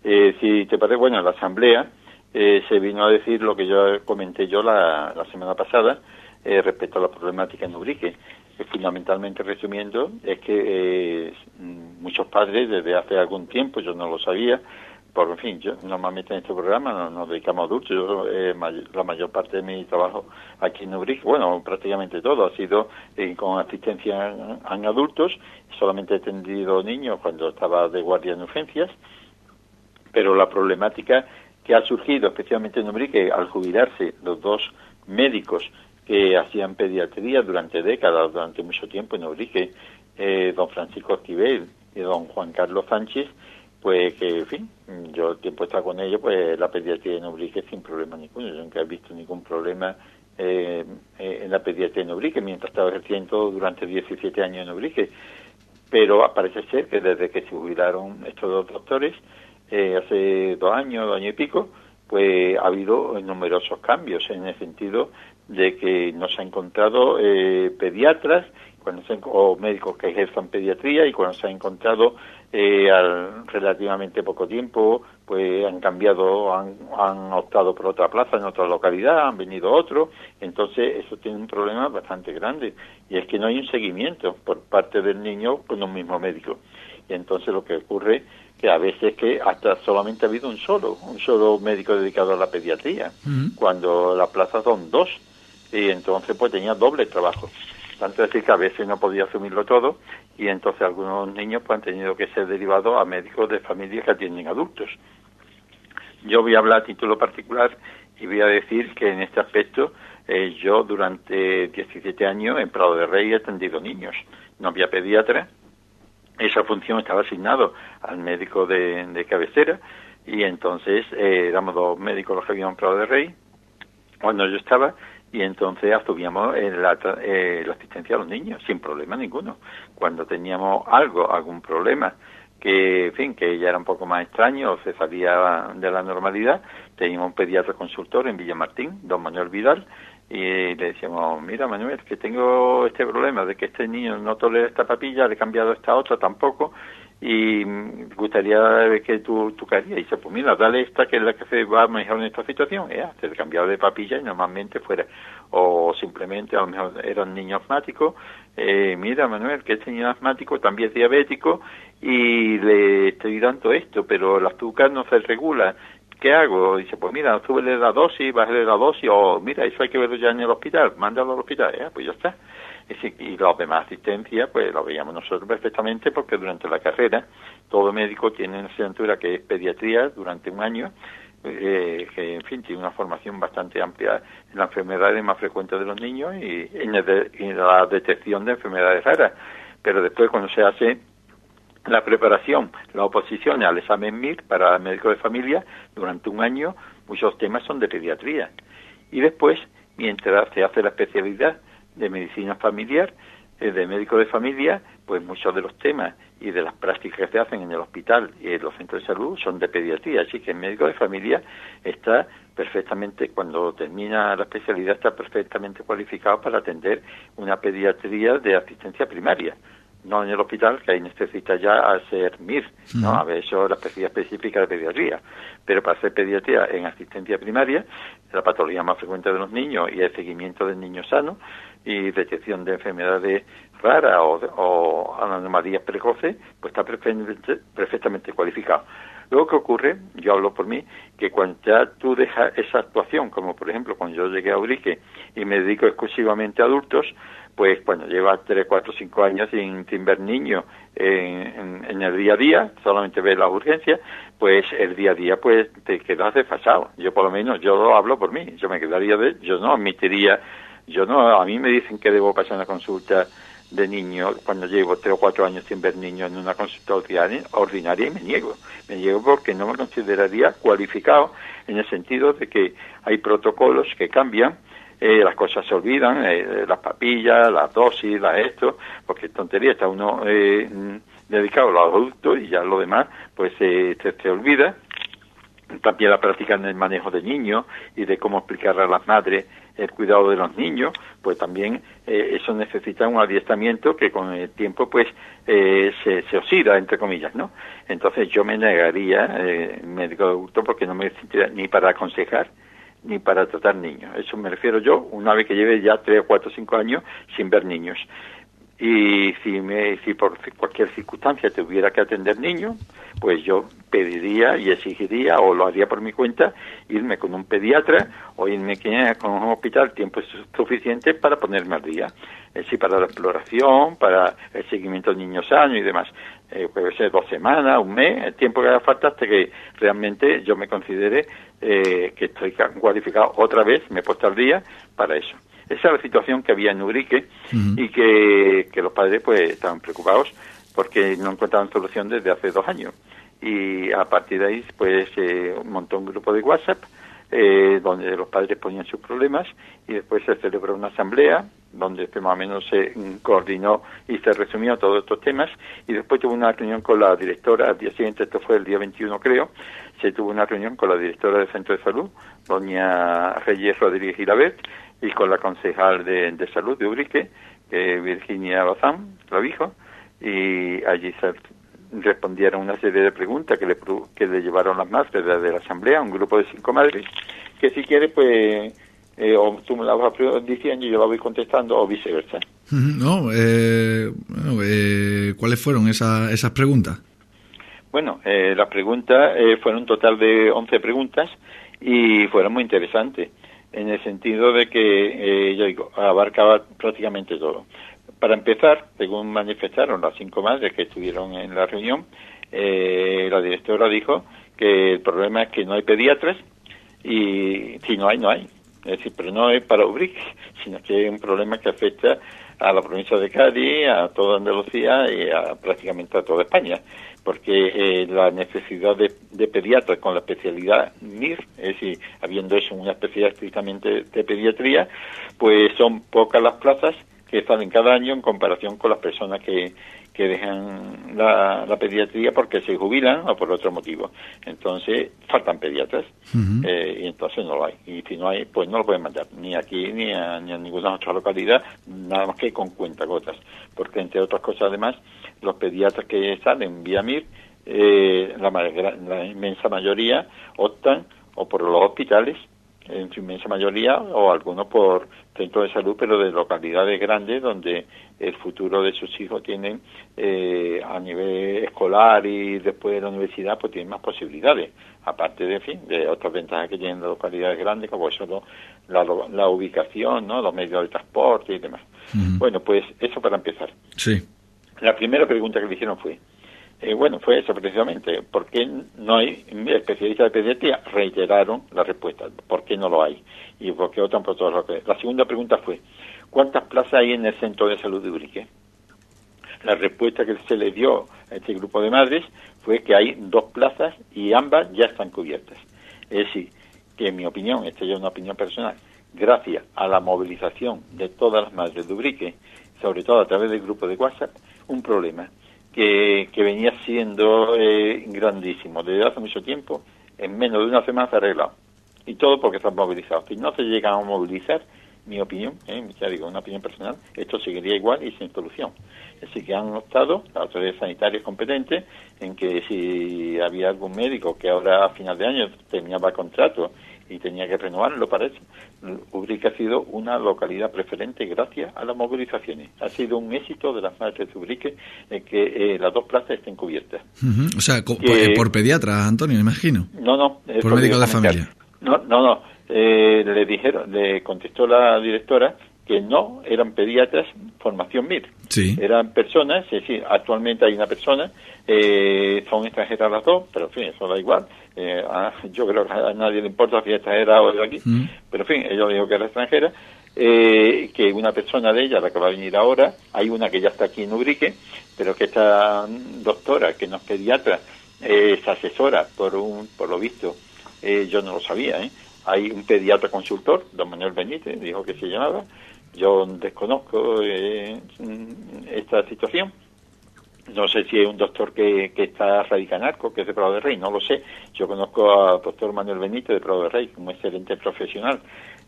Eh, si te parece bueno la asamblea eh, se vino a decir lo que yo comenté yo la, la semana pasada respecto a la problemática en Ubrique. Fundamentalmente resumiendo es que muchos padres desde hace algún tiempo yo no lo sabía por fin, yo normalmente en este programa nos, dedicamos a adultos. Yo, eh, la mayor parte de mi trabajo aquí en Ubrique, bueno, prácticamente todo, ha sido eh, con asistencia en, adultos. Solamente he atendido niños cuando estaba de guardia en urgencias. Pero la problemática que ha surgido, especialmente en Ubrique, al jubilarse los dos médicos que hacían pediatría durante décadas, durante mucho tiempo en Ubrique, eh, don Francisco Esquivel y don Juan Carlos Sánchez, pues que, en fin, yo el tiempo está con ellos, pues la pediatría en Ubrique sin problema ninguno. Yo nunca he visto ningún problema eh, eh, en la pediatría en Ubrique, mientras estaba ejerciendo durante 17 años en Ubrique. Pero parece ser que desde que se jubilaron estos dos doctores, eh, hace dos años, dos años y pico, pues ha habido numerosos cambios en el sentido de que no se ha encontrado pediatras cuando se, o médicos que ejerzan pediatría y cuando se ha encontrado eh, al relativamente poco tiempo, pues han cambiado, han, han optado por otra plaza en otra localidad, han venido otros, entonces eso tiene un problema bastante grande y es que no hay un seguimiento por parte del niño con un mismo médico. Y entonces lo que ocurre que a veces que hasta solamente ha habido un solo, un solo médico dedicado a la pediatría, cuando las plazas son dos, y entonces pues tenía doble trabajo. Tanto decir que a veces no podía asumirlo todo y entonces algunos niños pues, han tenido que ser derivados a médicos de familias que atienden adultos. Yo voy a hablar a título particular y voy a decir que en este aspecto eh, yo durante 17 años en Prado de Rey he atendido niños. No había pediatra, esa función estaba asignado al médico de, cabecera y entonces eh, éramos dos médicos los que habíamos en Prado de Rey cuando yo estaba y entonces asumíamos la, eh, la asistencia a los niños sin problema ninguno. Cuando teníamos algo, algún problema que, en fin, que ya era un poco más extraño o se salía de la normalidad, teníamos un pediatra consultor en Villamartín, don Manuel Vidal, y le decíamos, mira Manuel, que tengo este problema de que este niño no tolera esta papilla, le he cambiado esta otra tampoco, y gustaría que tú, querías. Y dice, pues mira, dale esta que es la que se va mejor en esta situación. Se le cambiaba de papilla y normalmente fuera. O simplemente a lo mejor era un niño asmático. Eh, mira, Manuel, que este niño asmático también es diabético y le estoy dando esto, pero el azúcar no se regula ¿qué hago? Dice, pues mira, súbele la dosis, bájale la dosis, o mira, eso hay que verlo ya en el hospital, mándalo al hospital, ¿eh? pues ya está. Y la demás asistencia, pues lo veíamos nosotros perfectamente porque durante la carrera todo médico tiene una asignatura que es pediatría durante un año, eh, que en fin tiene una formación bastante amplia en las enfermedades más frecuentes de los niños y en, la detección de enfermedades raras. Pero después cuando se hace la preparación, la oposición al examen MIR para el médico de familia durante un año, muchos temas son de pediatría. Y después, mientras se hace la especialidad de medicina familiar, eh, de médico de familia, pues muchos de los temas y de las prácticas que se hacen en el hospital y en los centros de salud son de pediatría, así que el médico de familia está perfectamente, cuando termina la especialidad, está perfectamente cualificado para atender una pediatría de asistencia primaria no en el hospital, que ahí necesita ya hacer MIR, ¿no? A ver, eso la especialidad específica de pediatría. Pero para hacer pediatría en asistencia primaria, la patología más frecuente de los niños y el seguimiento del niño sano, y detección de enfermedades raras o, o anomalías precoces, pues está perfectamente, cualificado. Luego, ¿qué ocurre? Yo hablo por mí, que cuando ya tú dejas esa actuación, como por ejemplo cuando yo llegué a Urique y me dedico exclusivamente a adultos, pues cuando llevas 3, 4, 5 años sin, sin ver niños en, en, el día a día, solamente ves las urgencias, pues el día a día pues te quedas desfasado. Yo por lo menos, yo lo hablo por mí, yo me quedaría de, yo no admitiría yo no, a mí me dicen que debo pasar una consulta de niño cuando llevo tres o cuatro años sin ver niños en una consulta ordinaria, y me niego. Me niego porque no me consideraría cualificado en el sentido de que hay protocolos que cambian, eh, las cosas se olvidan, eh, las papillas, las dosis, las esto, porque tontería está uno eh, dedicado a los adultos y ya lo demás pues se, se olvida también la práctica en el manejo de niños y de cómo explicar a las madres el cuidado de los niños, pues también eh, eso necesita un adiestramiento que con el tiempo pues eh, se, se, oxida, entre comillas, ¿no? Entonces yo me negaría, eh, médico adulto, porque no me sentiría ni para aconsejar ni para tratar niños. Eso me refiero yo, una vez que lleve ya tres, cuatro, cinco años sin ver niños. Y si, me, si por cualquier circunstancia tuviera que atender niños, pues yo pediría y exigiría, o lo haría por mi cuenta, irme con un pediatra o irme con un hospital tiempo suficiente para ponerme al día. Es decir, para la exploración, para el seguimiento de niños sanos y demás. Eh, puede ser dos semanas, un mes, el tiempo que haga falta hasta que realmente yo me considere eh, que estoy cualificado otra vez, me he puesto al día para eso. Esa es la situación que había en Urique y que, que, los padres pues estaban preocupados porque no encontraban solución desde hace dos años. Y a partir de ahí pues eh, montó un grupo de WhatsApp eh, donde los padres ponían sus problemas y después se celebró una asamblea donde más o menos se coordinó y se resumió todos estos temas y después tuvo una reunión con la directora, al día siguiente, esto fue el día 21 creo, se tuvo una reunión con la directora del Centro de Salud, doña Reyes Rodríguez Gilabert, y con la concejal de, salud de Urique, Virginia Bazán, lo dijo, y allí se respondieron una serie de preguntas que le, que le llevaron las madres de la asamblea, un grupo de cinco madres, que si quiere, pues, eh, o tú me la vas diciendo y yo la voy contestando, o viceversa. No, eh, bueno, eh, ¿cuáles fueron esas, esas preguntas? Bueno, eh, las preguntas eh, fueron un total de 11 preguntas y fueron muy interesantes en el sentido de que, eh, yo digo, abarcaba prácticamente todo. Para empezar, según manifestaron las cinco madres que estuvieron en la reunión, eh, la directora dijo que el problema es que no hay pediatras y si no hay, no hay. Es decir, pero no es para Ubrique, <laughs> sino que es un problema que afecta a la provincia de Cádiz, a toda Andalucía y a, prácticamente a toda España porque eh, la necesidad de, de, pediatras con la especialidad MIR, es decir, habiendo eso una especialidad estrictamente de pediatría, pues son pocas las plazas que salen cada año en comparación con las personas que, que dejan la, pediatría porque se jubilan o por otro motivo. Entonces, faltan pediatras eh, y entonces no lo hay. Y si no hay, pues no lo pueden mandar ni aquí ni a, ni a ninguna otra localidad, nada más que con cuentagotas. Porque, entre otras cosas, además, los pediatras que salen vía MIR, eh, la, la inmensa mayoría optan o por los hospitales en su inmensa mayoría, o algunos por centros de salud, pero de localidades grandes donde el futuro de sus hijos tienen eh, a nivel escolar y después de la universidad, pues tienen más posibilidades, aparte de, fin, de otras ventajas que tienen las localidades grandes, como eso la, la, ubicación, ¿no? los medios de transporte y demás. Bueno, pues eso para empezar. Sí. La primera pregunta que le hicieron fue, eh, bueno, fue eso precisamente. ¿Por qué no hay especialistas de pediatría? Reiteraron la respuesta. ¿Por qué no lo hay? Y por qué otro por todos La segunda pregunta fue, ¿cuántas plazas hay en el centro de salud de Urique? La respuesta que se le dio a este grupo de madres fue que hay dos plazas y ambas ya están cubiertas. Es decir, que en mi opinión, esta ya es una opinión personal, gracias a la movilización de todas las madres de Ubrique, sobre todo a través del grupo de WhatsApp, un problema que, venía siendo eh, grandísimo desde hace mucho tiempo, en menos de una semana se ha arreglado. Y todo porque están movilizados. Si no se llegan a movilizar, mi opinión, eh, ya digo, una opinión personal, esto seguiría igual y sin solución. Así que han optado las autoridades sanitarias competentes en que si había algún médico que ahora a final de año terminaba el contrato y tenía que renovarlo para eso. Ubrique ha sido una localidad preferente gracias a las movilizaciones. Ha sido un éxito de las madres de Ubrique que eh, las dos plazas estén cubiertas. O sea, por pediatra, Antonio, imagino. No, no. Por médico de familia. No, no, no. Eh, le dijeron, le contestó la directora que no eran pediatras formación MIR. Sí. Eran personas, es decir, actualmente hay una persona, eh, son extranjeras las dos, pero en fin, eso da igual. Eh, yo creo que a nadie le importa si es extranjera o de aquí, mm. pero en fin, ella dijo que era extranjera. Eh, que una persona de ella, la que va a venir ahora, hay una que ya está aquí en Ubrique, pero que esta doctora, que no es pediatra, es asesora, por, un, por lo visto, yo no lo sabía, hay un pediatra consultor, don Manuel Benítez, dijo que se llamaba, yo desconozco eh, esta situación. No sé si es un doctor que, que está radicado en Arco, que es de Prado de Rey, no lo sé. Yo conozco al doctor Manuel Benítez de Prado de Rey, un excelente profesional.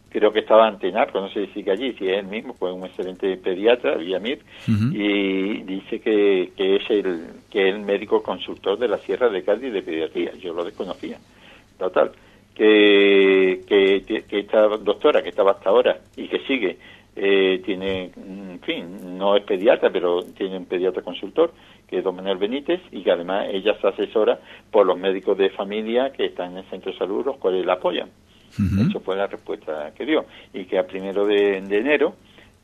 Creo que estaba ante Narco, no sé si sigue allí, si es él mismo, pues un excelente pediatra, Villamir, y dice que, que, es el, que es el médico consultor de la Sierra de Cádiz de pediatría. Yo lo desconocía. Total. Que, que, que esta doctora que estaba hasta ahora y que sigue eh, tiene, en fin, no es pediatra, pero tiene un pediatra consultor, que es don Manuel Benítez, y que además ella se asesora por los médicos de familia que están en el centro de salud, los cuales la apoyan. Eso fue la respuesta que dio. Y que a primero de, enero,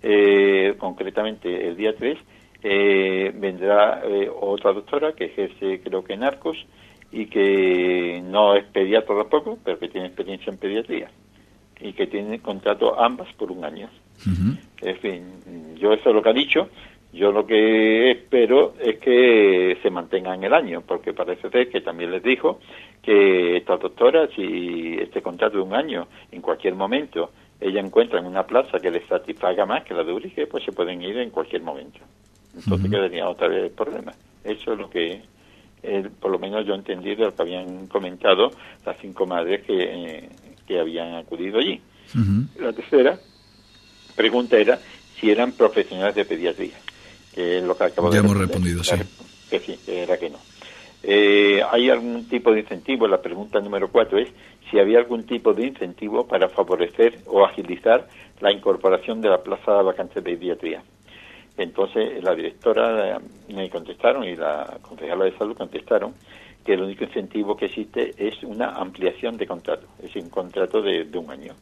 eh, concretamente el día 3, eh, vendrá otra doctora que ejerce, creo que en Arcos, y que no es pediatra tampoco, pero que tiene experiencia en pediatría y que tiene contrato ambas por un año. En fin, yo eso es lo que ha dicho. Yo lo que espero es que se mantenga en el año, porque parece ser que también les dijo que esta doctora, si este contrato de un año, en cualquier momento, ella encuentra en una plaza que les satisfaga más que la de Urique, pues se pueden ir en cualquier momento. Entonces quedaría otra vez el problema. Eso es lo que, por lo menos yo entendí de lo que habían comentado las cinco madres que, eh, que habían acudido allí. La tercera pregunta era si eran profesionales de pediatría, que es lo que acabo ya hemos respondido, sí. Que sí, era que no. Eh, ¿Hay algún tipo de incentivo? La pregunta número cuatro es si había algún tipo de incentivo para favorecer o agilizar la incorporación de la plaza vacante de pediatría. Entonces la directora eh, me contestaron y la concejala de salud contestaron que el único incentivo que existe es una ampliación de contrato, es un contrato de, un año.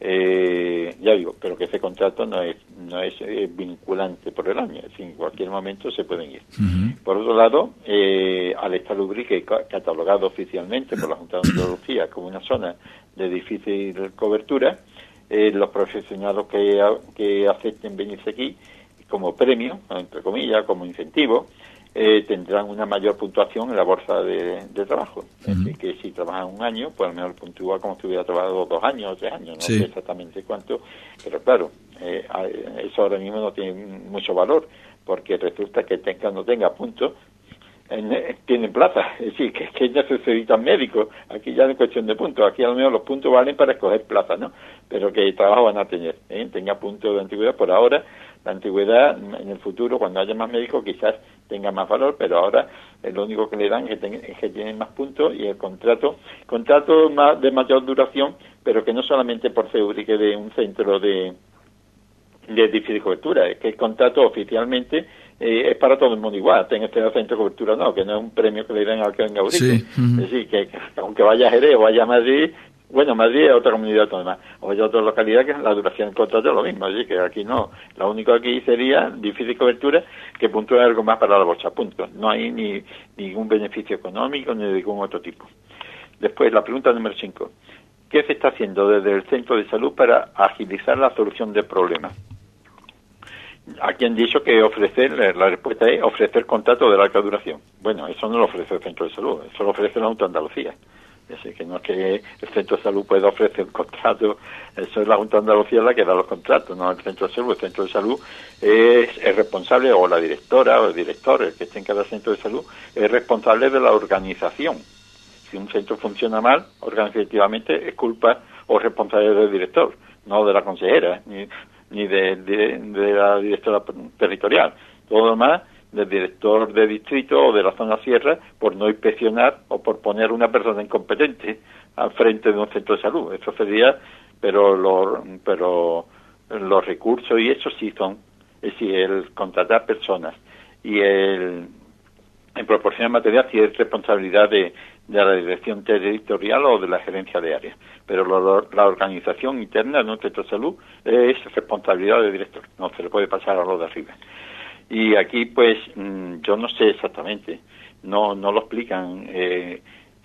Eh, ya digo, pero que ese contrato no es no es eh, vinculante por el año, es en cualquier momento se pueden ir. Por otro lado, eh, al estar Lubrique catalogado oficialmente por la Junta de Andalucía como una zona de difícil cobertura, los profesionales que, que acepten venirse aquí como premio, entre comillas, como incentivo, eh, tendrán una mayor puntuación en la bolsa de, trabajo. Es decir, que si trabajan un año, pues al menos puntúa como si hubiera trabajado dos años o tres años, no sé exactamente cuánto, pero claro, eh, eso ahora mismo no tiene mucho valor, porque resulta que tenga o no tenga puntos, en, tienen plaza, <laughs> es decir, que, que ya se necesitan médicos, aquí ya no es cuestión de puntos, aquí al menos los puntos valen para escoger plaza, ¿no? Pero que trabajo van a tener, ¿eh? tenga puntos de antigüedad por ahora, la antigüedad en el futuro, cuando haya más médicos, quizás tenga más valor, pero ahora es lo único que le dan es que, tienen más puntos y el contrato, contrato más, de mayor duración, pero que no solamente por que de un centro de, de difícil cobertura, es que el contrato oficialmente eh, es para todo el mundo igual, tenga este centro de cobertura no, que no es un premio que le den al que venga ahorita. Es decir, que, aunque vaya a Jerez o vaya a Madrid, bueno, Madrid es otra comunidad autónoma, o hay otra localidad que la duración del contrato es lo mismo, así que aquí no. Lo único aquí sería difícil cobertura que puntúe algo más para la bolsa, punto. No hay ni ningún beneficio económico ni de ningún otro tipo. Después, la pregunta número 5. ¿Qué se está haciendo desde el centro de salud para agilizar la solución del problema? Aquí han dicho que ofrecer, la respuesta es ofrecer contrato de larga duración. Bueno, eso no lo ofrece el centro de salud, eso lo ofrece la Junta Andalucía. Es que no es que el centro de salud pueda ofrecer un contrato, eso es la Junta de Andalucía la que da los contratos, no el centro de salud. El centro de salud es, es responsable, o la directora o el director, el que esté en cada centro de salud, es responsable de la organización si un centro funciona mal, organizativamente es culpa o responsabilidad del director, no de la consejera, ni, ni de, de, la directora territorial. Todo lo demás del director de distrito o de la zona sierra por no inspeccionar o por poner una persona incompetente al frente de un centro de salud. Eso sería, pero los, pero los recursos y eso sí son, es decir, el contratar personas y el en proporcionar material sí es responsabilidad de, de la dirección territorial o de la gerencia de área. Pero la organización interna de nuestra salud es responsabilidad del director, no se le puede pasar a lo de arriba. Y aquí, pues, mm, yo no sé exactamente, no, no lo explican eh,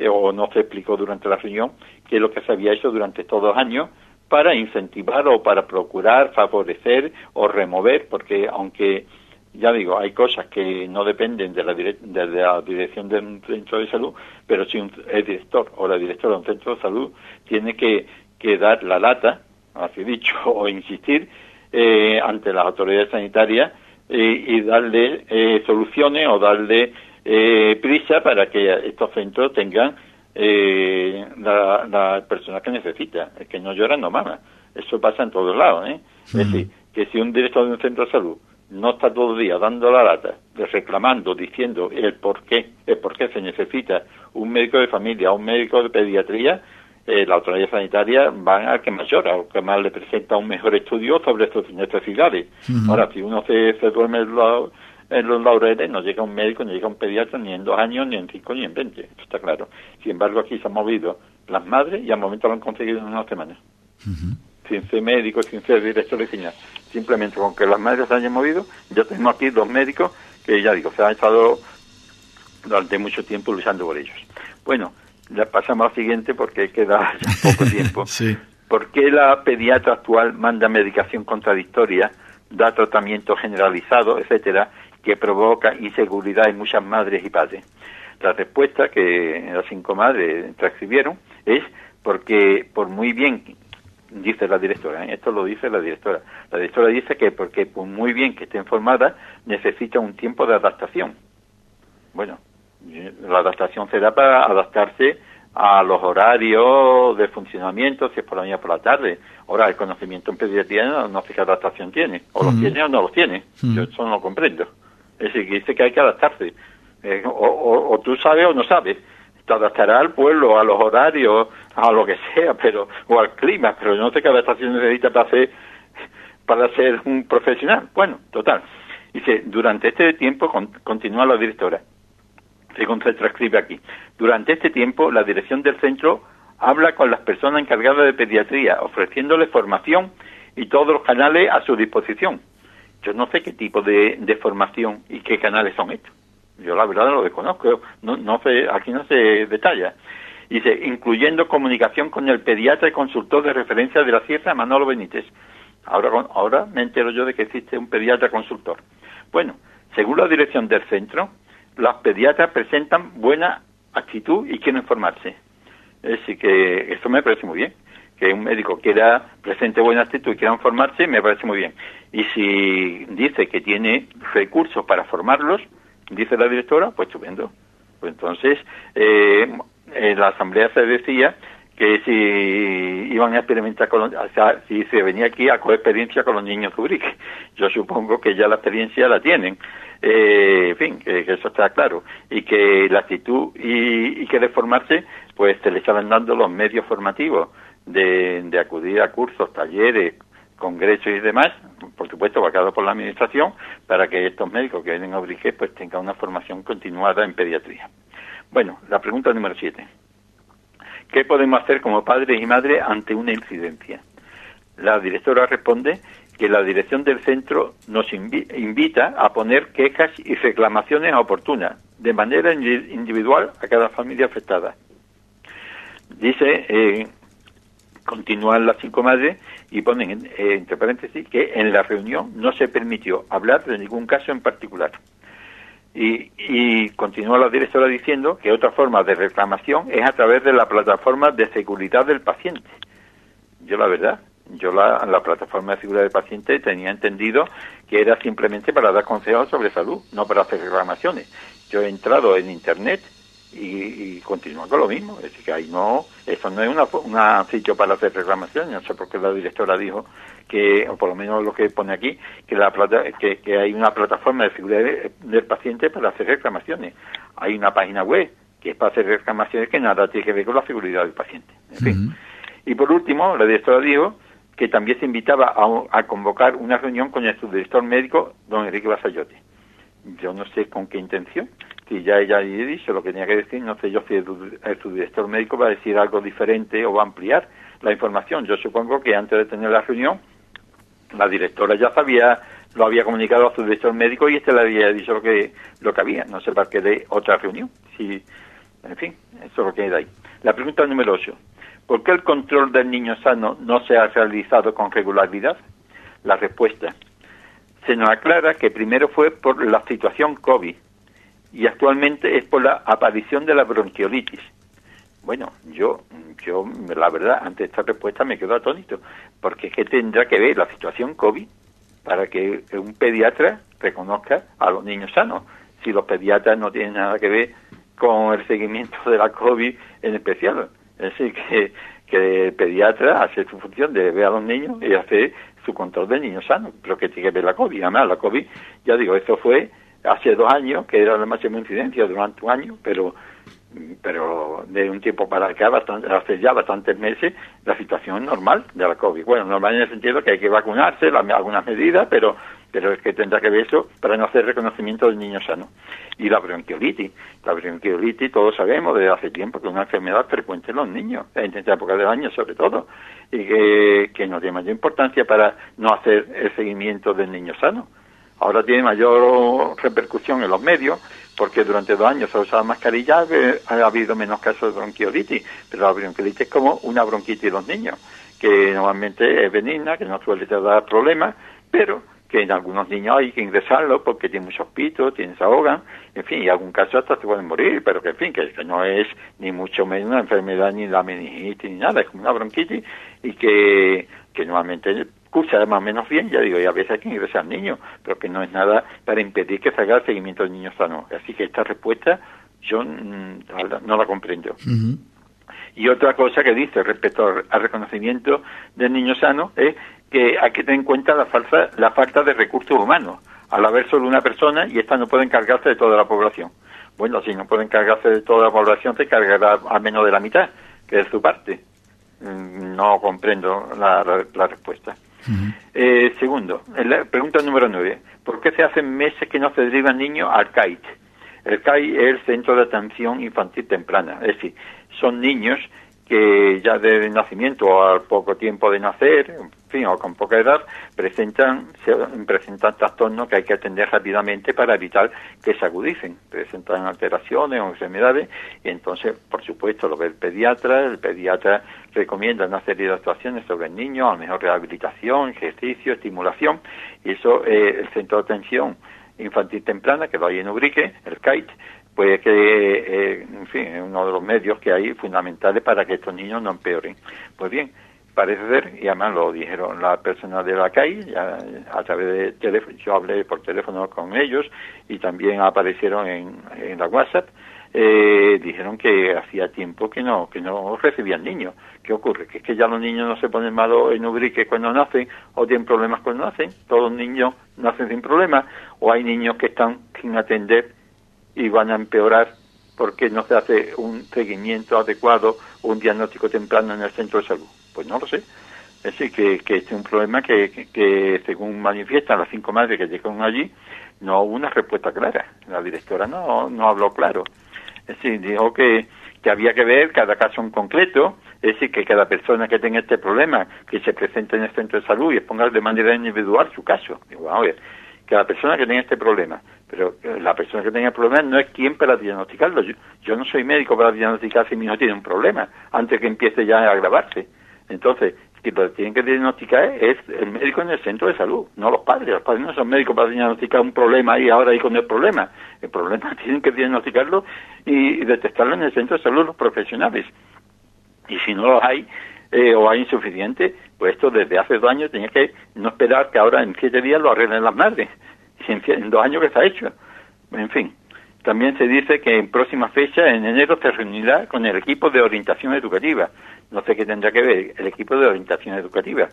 o no se explicó durante la reunión qué es lo que se había hecho durante estos dos años para incentivar o para procurar favorecer o remover, porque aunque ya digo, hay cosas que no dependen de la, de la dirección de un centro de salud, pero si un, el director o la directora de un centro de salud tiene que, que dar la lata, así dicho, <laughs> o insistir eh, ante las autoridades sanitarias eh, y darle eh, soluciones o darle prisa para que estos centros tengan la, la persona que necesita, es que no lloran no mama. Eso pasa en todos lados, ¿eh? Es decir, que si un director de un centro de salud no está todo el día dando la lata, reclamando, diciendo el por qué, el por qué se necesita un médico de familia, un médico de pediatría, eh, la autoridad sanitaria va al que llora, o que más le presenta un mejor estudio sobre sus necesidades. Ahora, si uno se, duerme en los, laureles, no llega un médico, ni llega un pediatra, ni en dos años, ni en cinco, ni en veinte, eso está claro. Sin embargo, aquí se han movido las madres y al momento lo han conseguido en una semana sin ser médico, sin ser director de cine. Simplemente con que las madres se hayan movido, ya tenemos aquí dos médicos que ya digo, se han estado durante mucho tiempo luchando por ellos. Bueno, ya pasamos al siguiente porque queda ya poco tiempo. <laughs> sí. ¿Por qué la pediatra actual manda medicación contradictoria, da tratamiento generalizado, etcétera, que provoca inseguridad en muchas madres y padres? La respuesta que las cinco madres transcribieron es porque por muy bien dice la directora, ¿eh? esto lo dice la directora. La directora dice que porque por muy bien que esté informada, necesita un tiempo de adaptación. Bueno, la adaptación será para adaptarse a los horarios de funcionamiento, si es por la mañana o por la tarde. Ahora, el conocimiento en pediatría no, sé qué adaptación tiene, o los tiene o no los tiene. Yo eso no lo comprendo. Es decir, que dice que hay que adaptarse. Eh, o, o tú sabes o no sabes te adaptará al pueblo, a los horarios, a lo que <laughs> sea, pero o al clima, pero no sé qué adaptación necesita para ser, para ser un profesional. Bueno, total. Dice, durante este tiempo, continúa la directora, según se transcribe aquí, durante este tiempo la dirección del centro habla con las personas encargadas de pediatría, ofreciéndoles formación y todos los canales a su disposición. Yo no sé qué tipo de, formación y qué canales son estos. Yo la verdad lo desconozco, no, no sé, aquí no se detalla. Dice, incluyendo comunicación con el pediatra y consultor de referencia de la Sierra, Manolo Benítez. Ahora, ahora me entero yo de que existe un pediatra consultor. Bueno, según la dirección del centro, las pediatras presentan buena actitud y quieren formarse. Decir, que eso me parece muy bien. Que un médico quiera presente buena actitud y quiera formarse, me parece muy bien. Y si dice que tiene recursos para formarlos, dice la directora, pues estupendo. Pues entonces, eh, en la asamblea se decía que si iban a experimentar con o sea, si se venía aquí a coger experiencia con los niños Zurich. Yo supongo que ya la experiencia la tienen. Eh, en fin, que, eso está claro. Y que la actitud y, y que de formarse, pues se le estaban dando los medios formativos de, de acudir a cursos, talleres, congresos y demás, por supuesto pagado por la administración, para que estos médicos que vienen a Ubrique pues tengan una formación continuada en pediatría. Bueno, la pregunta número siete. ¿Qué podemos hacer como padres y madres ante una incidencia? La directora responde que la dirección del centro nos invita a poner quejas y reclamaciones oportunas, de manera individual a cada familia afectada. Dice, eh, continúan las cinco madres y ponen eh, entre paréntesis que en la reunión no se permitió hablar de ningún caso en particular. Y, y continúa la directora diciendo que otra forma de reclamación es a través de la plataforma de seguridad del paciente. Yo la verdad, yo la, la plataforma de seguridad del paciente tenía entendido que era simplemente para dar consejos sobre salud, no para hacer reclamaciones. Yo he entrado en Internet y, continúa con lo mismo. Es decir, que ahí no, eso no es una, sitio para hacer reclamaciones. No sé por qué la directora dijo que, o por lo menos lo que pone aquí, que, la plata, que, hay una plataforma de seguridad del paciente para hacer reclamaciones. Hay una página web que es para hacer reclamaciones que nada tiene que ver con la seguridad del paciente. En fin. Y por último, la directora dijo que también se invitaba a, convocar una reunión con el subdirector médico, don Enrique Basayote. Yo no sé con qué intención, si ya ella ha dicho lo que tenía que decir, no sé yo si el, subdirector médico va a decir algo diferente o va a ampliar la información. Yo supongo que antes de tener la reunión, la directora ya sabía, lo había comunicado a su director médico y este le había dicho lo que, lo que había. No sé para qué de otra reunión. Si, en fin, eso es lo que hay ahí. La pregunta número 8. ¿Por qué el control del niño sano no se ha realizado con regularidad? La respuesta. Se nos aclara que primero fue por la situación COVID y actualmente es por la aparición de la bronquiolitis. Bueno, yo, yo la verdad, ante esta respuesta me quedo atónito, porque es que tendrá que ver la situación COVID para que un pediatra reconozca a los niños sanos. Si los pediatras no tienen nada que ver con el seguimiento de la COVID en especial. Es decir, que, que el pediatra hace su función de ver a los niños y hace su control de niños sanos, pero que tiene que ver la COVID. Además, la COVID, ya digo, eso fue hace dos años, que era la máxima incidencia durante un año, pero pero de un tiempo para acá, bastante, hace ya bastantes meses, la situación normal de la COVID. Bueno, normal en el sentido que hay que vacunarse, algunas medidas, pero pero es que tendrá que ver eso para no hacer reconocimiento del niño sano. Y la bronquiolitis. La bronquiolitis, todos sabemos desde hace tiempo que es una enfermedad frecuente en los niños, en esta época del año sobre todo, y que, que no tiene mayor importancia para no hacer el seguimiento del niño sano. Ahora tiene mayor repercusión en los medios, porque durante dos años se ha usado mascarilla, ha habido menos casos de bronquiolitis, pero la bronquiolitis es como una bronquitis de los niños, que normalmente es benigna, que no suele dar problemas, pero que en algunos niños hay que ingresarlo porque tienen muchos pitos, tienen se ahogan, en fin, y en algún caso hasta se pueden morir, pero que en fin, que, no es ni mucho menos una enfermedad ni la meningitis ni nada, es como una bronquitis y que normalmente cursa más o menos bien, ya digo, y a veces hay que ingresar al niño, pero que no es nada para impedir que se haga el seguimiento del niño sano. Así que esta respuesta yo mm, no la comprendo. Y otra cosa que dice respecto al reconocimiento del niño sano es que hay que tener en cuenta la falta, la falta de recursos humanos. Al haber solo una persona y esta no puede encargarse de toda la población. Bueno, si no puede encargarse de toda la población, se cargará a menos de la mitad, que es su parte. Mm, no comprendo la, respuesta. Eh, segundo, la pregunta número nueve. ¿Por qué se hacen meses que no se derivan niños al CAIT? El CAIT es el Centro de Atención Infantil Temprana. Es decir, son niños que ya de nacimiento o al poco tiempo de nacer, en fin, o con poca edad, presentan, presentan trastornos que hay que atender rápidamente para evitar que se agudicen. Presentan alteraciones o enfermedades y entonces, por supuesto, lo ve el pediatra. El pediatra recomienda una serie de actuaciones sobre el niño, a lo mejor rehabilitación, ejercicio, estimulación. Y eso, eh, el centro de atención infantil temprana, que lo hay en Ubrique, el CAIT, pues que, eh, en fin, es uno de los medios que hay fundamentales para que estos niños no empeoren. Pues bien, parece ser, y además lo dijeron las personas de la calle, a través de teléfono, yo hablé por teléfono con ellos y también aparecieron en, en la WhatsApp, eh, dijeron que hacía tiempo que no que no recibían niños. ¿Qué ocurre? Que es que ya los niños no se ponen malos en Ubrique cuando nacen o tienen problemas cuando nacen. Todos los niños nacen sin problemas o hay niños que están sin atender y van a empeorar porque no se hace un seguimiento adecuado o un diagnóstico temprano en el centro de salud. Pues no lo sé. Es decir, que, que este es un problema que, que, según manifiestan las cinco madres que llegaron allí, no hubo una respuesta clara. La directora no, no habló claro. Es decir, dijo que, que había que ver cada caso en concreto, es decir, que cada persona que tenga este problema, que se presente en el centro de salud y exponga de manera individual su caso. Digo, a ver, cada persona que tenga este problema, pero la persona que tenga el problema no es quien para diagnosticarlo. Yo, yo no soy médico para diagnosticar si mi hijo tiene un problema, antes que empiece ya a agravarse. Entonces, que lo tienen que diagnosticar es el médico en el centro de salud, no los padres. Los padres no son médicos para diagnosticar un problema y ahora ahí con el problema. El problema <laughs> tienen que diagnosticarlo y detectarlo en el centro de salud los profesionales. Y si no los hay, eh, o hay insuficiente, pues esto desde hace dos años tenía que no esperar que ahora en siete días lo arreglen las madres. En, dos años que está hecho. En fin. También se dice que en próxima fecha, en enero, se reunirá con el equipo de orientación educativa no sé qué tendrá que ver el equipo de orientación educativa.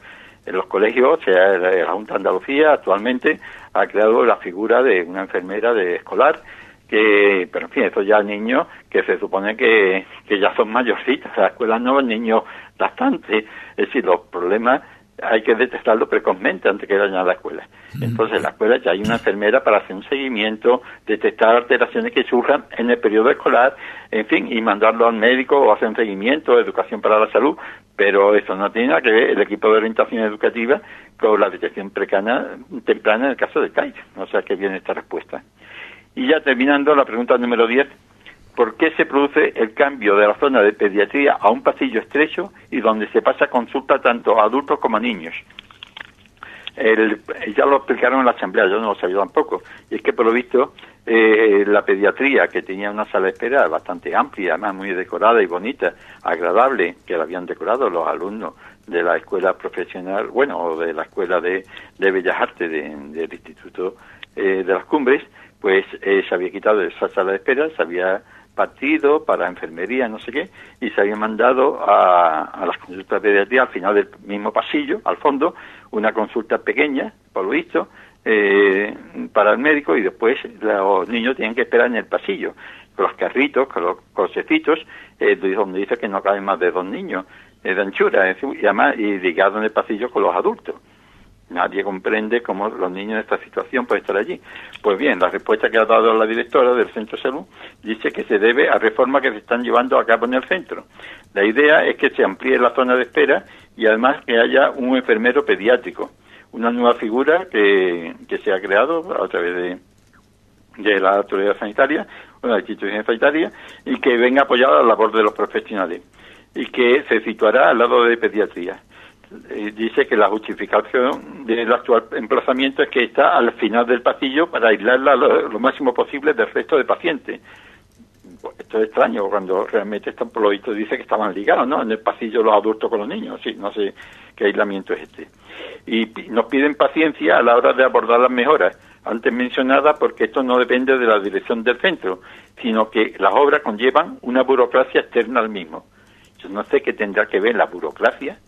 En los colegios, o sea, la Junta de Andalucía actualmente ha creado la figura de una enfermera de escolar que, pero en fin, estos ya niños que se supone que, que ya son mayorcitos, <laughs> las escuelas no niños bastante, es decir, los problemas hay que detectarlo precozmente antes que vayan a la escuela. Entonces, en la escuela ya hay una enfermera para hacer un seguimiento, detectar alteraciones que surjan en el periodo escolar, en fin, y mandarlo al médico o hacer un seguimiento, educación para la salud, pero eso no tiene nada que ver el equipo de orientación educativa con la detección precana, temprana en el caso de CAIT. O sea que viene esta respuesta. Y ya terminando, la pregunta número 10 por qué se produce el cambio de la zona de pediatría a un pasillo estrecho y donde se pasa consulta tanto a adultos como a niños. ya lo explicaron en la asamblea, yo no lo sabía tampoco. Y es que, por lo visto, eh, la pediatría, que tenía una sala de espera bastante amplia, además muy decorada y bonita, agradable, que la habían decorado los alumnos de la escuela profesional, bueno, o de la escuela de, Bellas Artes del Instituto eh, de las Cumbres, pues eh, se había quitado de esa sala de espera, se había partido para enfermería, no sé qué, y se había mandado a, a las consultas de pediatría al final del mismo pasillo, al fondo, una consulta pequeña, por lo visto, eh, para el médico y después los niños tienen que esperar en el pasillo, con los carritos, con los cochecitos, eh, donde dice que no caben más de dos niños eh, de anchura, y además y ligado en el pasillo con los adultos. Nadie comprende cómo los niños en esta situación pueden estar allí. Pues bien, la respuesta que ha dado la directora del centro de salud dice que se debe a reformas que se están llevando a cabo en el centro. La idea es que se amplíe la zona de espera y además que haya un enfermero pediátrico, una nueva figura que, que se ha creado a través de, la autoridad sanitaria, una institución sanitaria, y que venga apoyada la labor de los profesionales y que se situará al lado de pediatría eh, dice que la justificación del actual emplazamiento es que está al final del pasillo para aislarla lo, máximo posible del resto de pacientes. Esto es extraño cuando realmente están, por lo visto, dice que estaban ligados, ¿no? En el pasillo los adultos con los niños, sí, no sé qué aislamiento es este. Y nos piden paciencia a la hora de abordar las mejoras antes mencionadas porque esto no depende de la dirección del centro, sino que las obras conllevan una burocracia externa al mismo. Yo no sé qué tendrá que ver la burocracia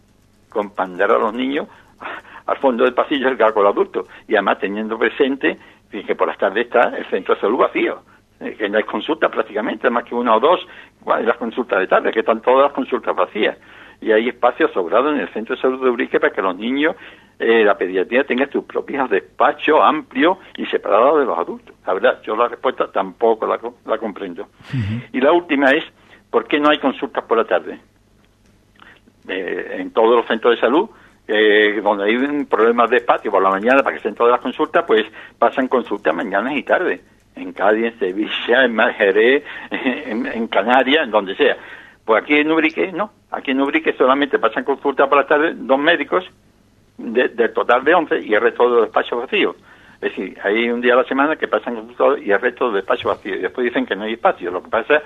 con pandar a los niños <laughs> al fondo del pasillo del cargo adulto y además teniendo presente que por las tardes está el centro de salud vacío eh, que no hay consultas prácticamente, más que una o dos, las consultas de tarde, que están todas las consultas vacías. Y hay espacios sobrados en el centro de salud de Urique para que los niños, eh, la pediatría tenga sus propios despachos amplios y separados de los adultos. La verdad, yo la respuesta tampoco la, comprendo. Y la última es, ¿por qué no hay consultas por la tarde? En todos los centros de salud, eh, donde hay problemas de espacio por la mañana para que estén todas las consultas, pues pasan consultas mañanas y tardes. En Cádiz, en Sevilla, en Jerez, <laughs> en, Canarias, en donde sea. Pues aquí en Ubrique, no. Aquí en Ubrique solamente pasan consultas por la tarde dos médicos del total de 11 y el resto de los despachos vacíos. Es decir, hay un día a la semana que pasan consultas y el resto de despachos vacíos. Y después dicen que no hay espacio. Lo que pasa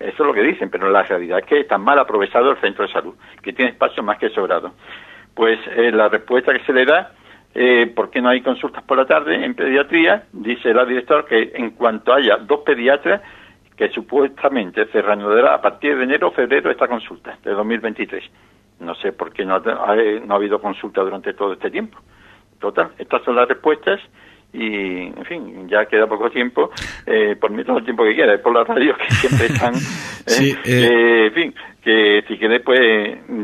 eso es lo que dicen, pero la realidad es que está mal aprovechado el centro de salud, que tiene espacio más que sobrado. Pues eh, la respuesta que se le da, eh, ¿por qué no hay consultas por la tarde en pediatría? Dice la directora que en cuanto haya dos pediatras, que supuestamente se reanudará a partir de enero o febrero esta consulta de 2023. No sé por qué no ha, no ha habido consulta durante todo este tiempo. Total, estas son las respuestas y en fin ya queda poco tiempo eh, por mí todo el tiempo que quiera por la radio que siempre están <laughs> Sí, en fin, que si quieres, pues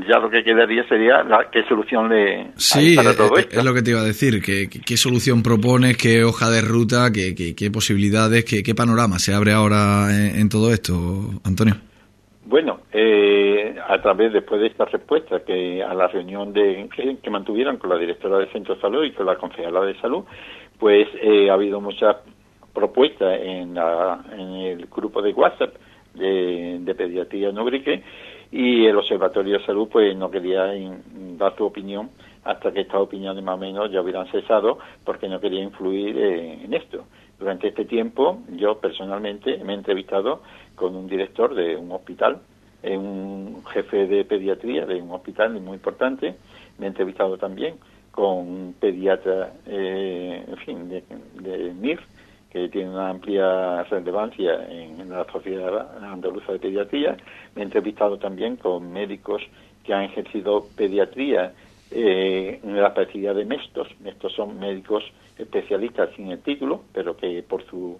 ya lo que quedaría sería la, qué solución le sí, para todo esto. es lo que te iba a decir, qué, qué solución propones, qué hoja de ruta, qué, qué, posibilidades, qué, qué panorama se abre ahora en todo esto, Antonio. Bueno, eh, a través después de esta respuesta que a la reunión de, que, mantuvieron con la directora del centro de salud y con la concejala de salud, pues eh, ha habido muchas propuestas en, el grupo de WhatsApp de, pediatría en Ubrique y el Observatorio de Salud pues no quería dar su opinión hasta que estas opiniones más o menos ya hubieran cesado porque no quería influir eh, en esto. Durante este tiempo yo personalmente me he entrevistado con un director de un hospital, eh, un jefe de pediatría de un hospital muy importante. Me he entrevistado también con un pediatra, eh, en fin, de, de, MIR, que tiene una amplia relevancia en, la Sociedad Andaluza de Pediatría. Me he entrevistado también con médicos que han ejercido pediatría eh, en la especialidad de mestos. Estos son médicos especialistas sin el título, pero que por su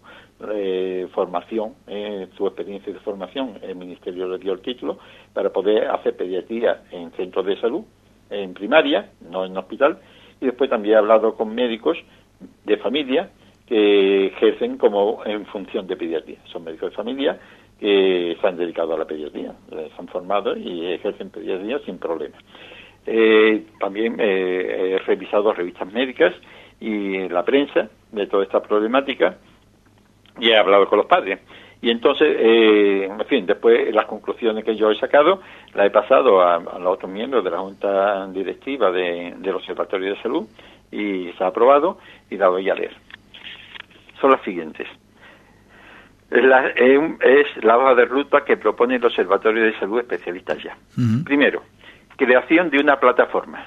eh, formación, eh, su experiencia de formación, el Ministerio le dio el título para poder hacer pediatría en centros de salud, en primaria, no en hospital, y después también he hablado con médicos de familia que ejercen como en función de pediatría. Son médicos de familia que se han dedicado a la pediatría, se han formado y ejercen pediatría sin problema. Eh, también he revisado revistas médicas y la prensa de toda esta problemática y he hablado con los padres. Y entonces, eh, en fin, después las conclusiones que yo he sacado las he pasado a, los otros miembros de la Junta Directiva de, del Observatorio de Salud y se ha aprobado y la voy a leer. Son las siguientes. Es la, es la hoja de ruta que propone el Observatorio de Salud especialistas ya. Primero, creación de una plataforma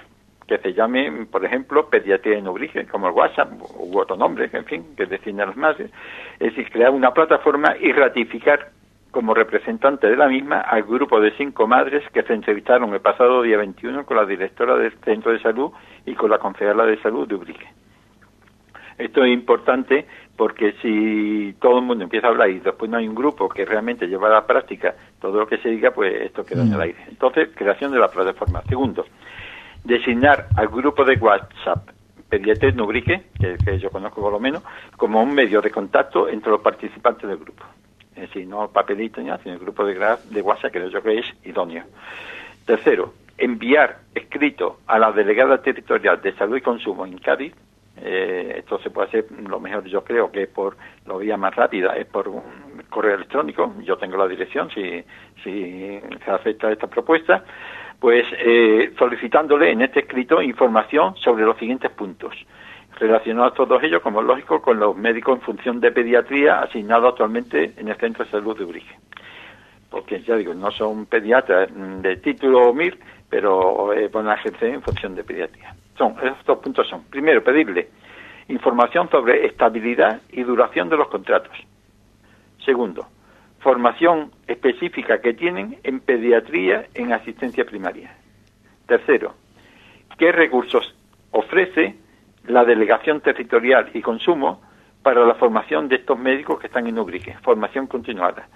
que se llame, por ejemplo, pediatría en origen, como el WhatsApp u otro nombre, en fin, que define a las madres, es decir, crear una plataforma y ratificar como representante de la misma al grupo de cinco madres que se entrevistaron el pasado día 21 con la directora del centro de salud y con la concejala de salud de Ubrique. Esto es importante porque si todo el mundo empieza a hablar y después no hay un grupo que realmente lleva a la práctica todo lo que se diga, pues esto queda en el mm. aire. Entonces, creación de la plataforma. Segundo, designar al grupo de WhatsApp Pediatres Nubrique, que, yo conozco por lo menos, como un medio de contacto entre los participantes del grupo. Es decir, no papelito, sino el grupo de, de WhatsApp, que yo creo que es idóneo. Tercero, enviar escrito a la delegada territorial de salud y consumo en Cádiz. Eh, esto se puede hacer, lo mejor yo creo que es por la vía más rápida, es por un correo electrónico. Yo tengo la dirección si, si se acepta esta propuesta pues eh, solicitándole en este escrito información sobre los siguientes puntos relacionados todos ellos, como es lógico, con los médicos en función de pediatría asignados actualmente en el Centro de Salud de Urique. Porque ya digo, no son pediatras de título MIR, pero eh, van a ejercer en función de pediatría. Son, esos dos puntos son, primero, pedirle información sobre estabilidad y duración de los contratos. Segundo, formación específica que tienen en pediatría en asistencia primaria. Tercero, qué recursos ofrece la delegación territorial y consumo para la formación de estos médicos que están en Ubrique, formación continuada,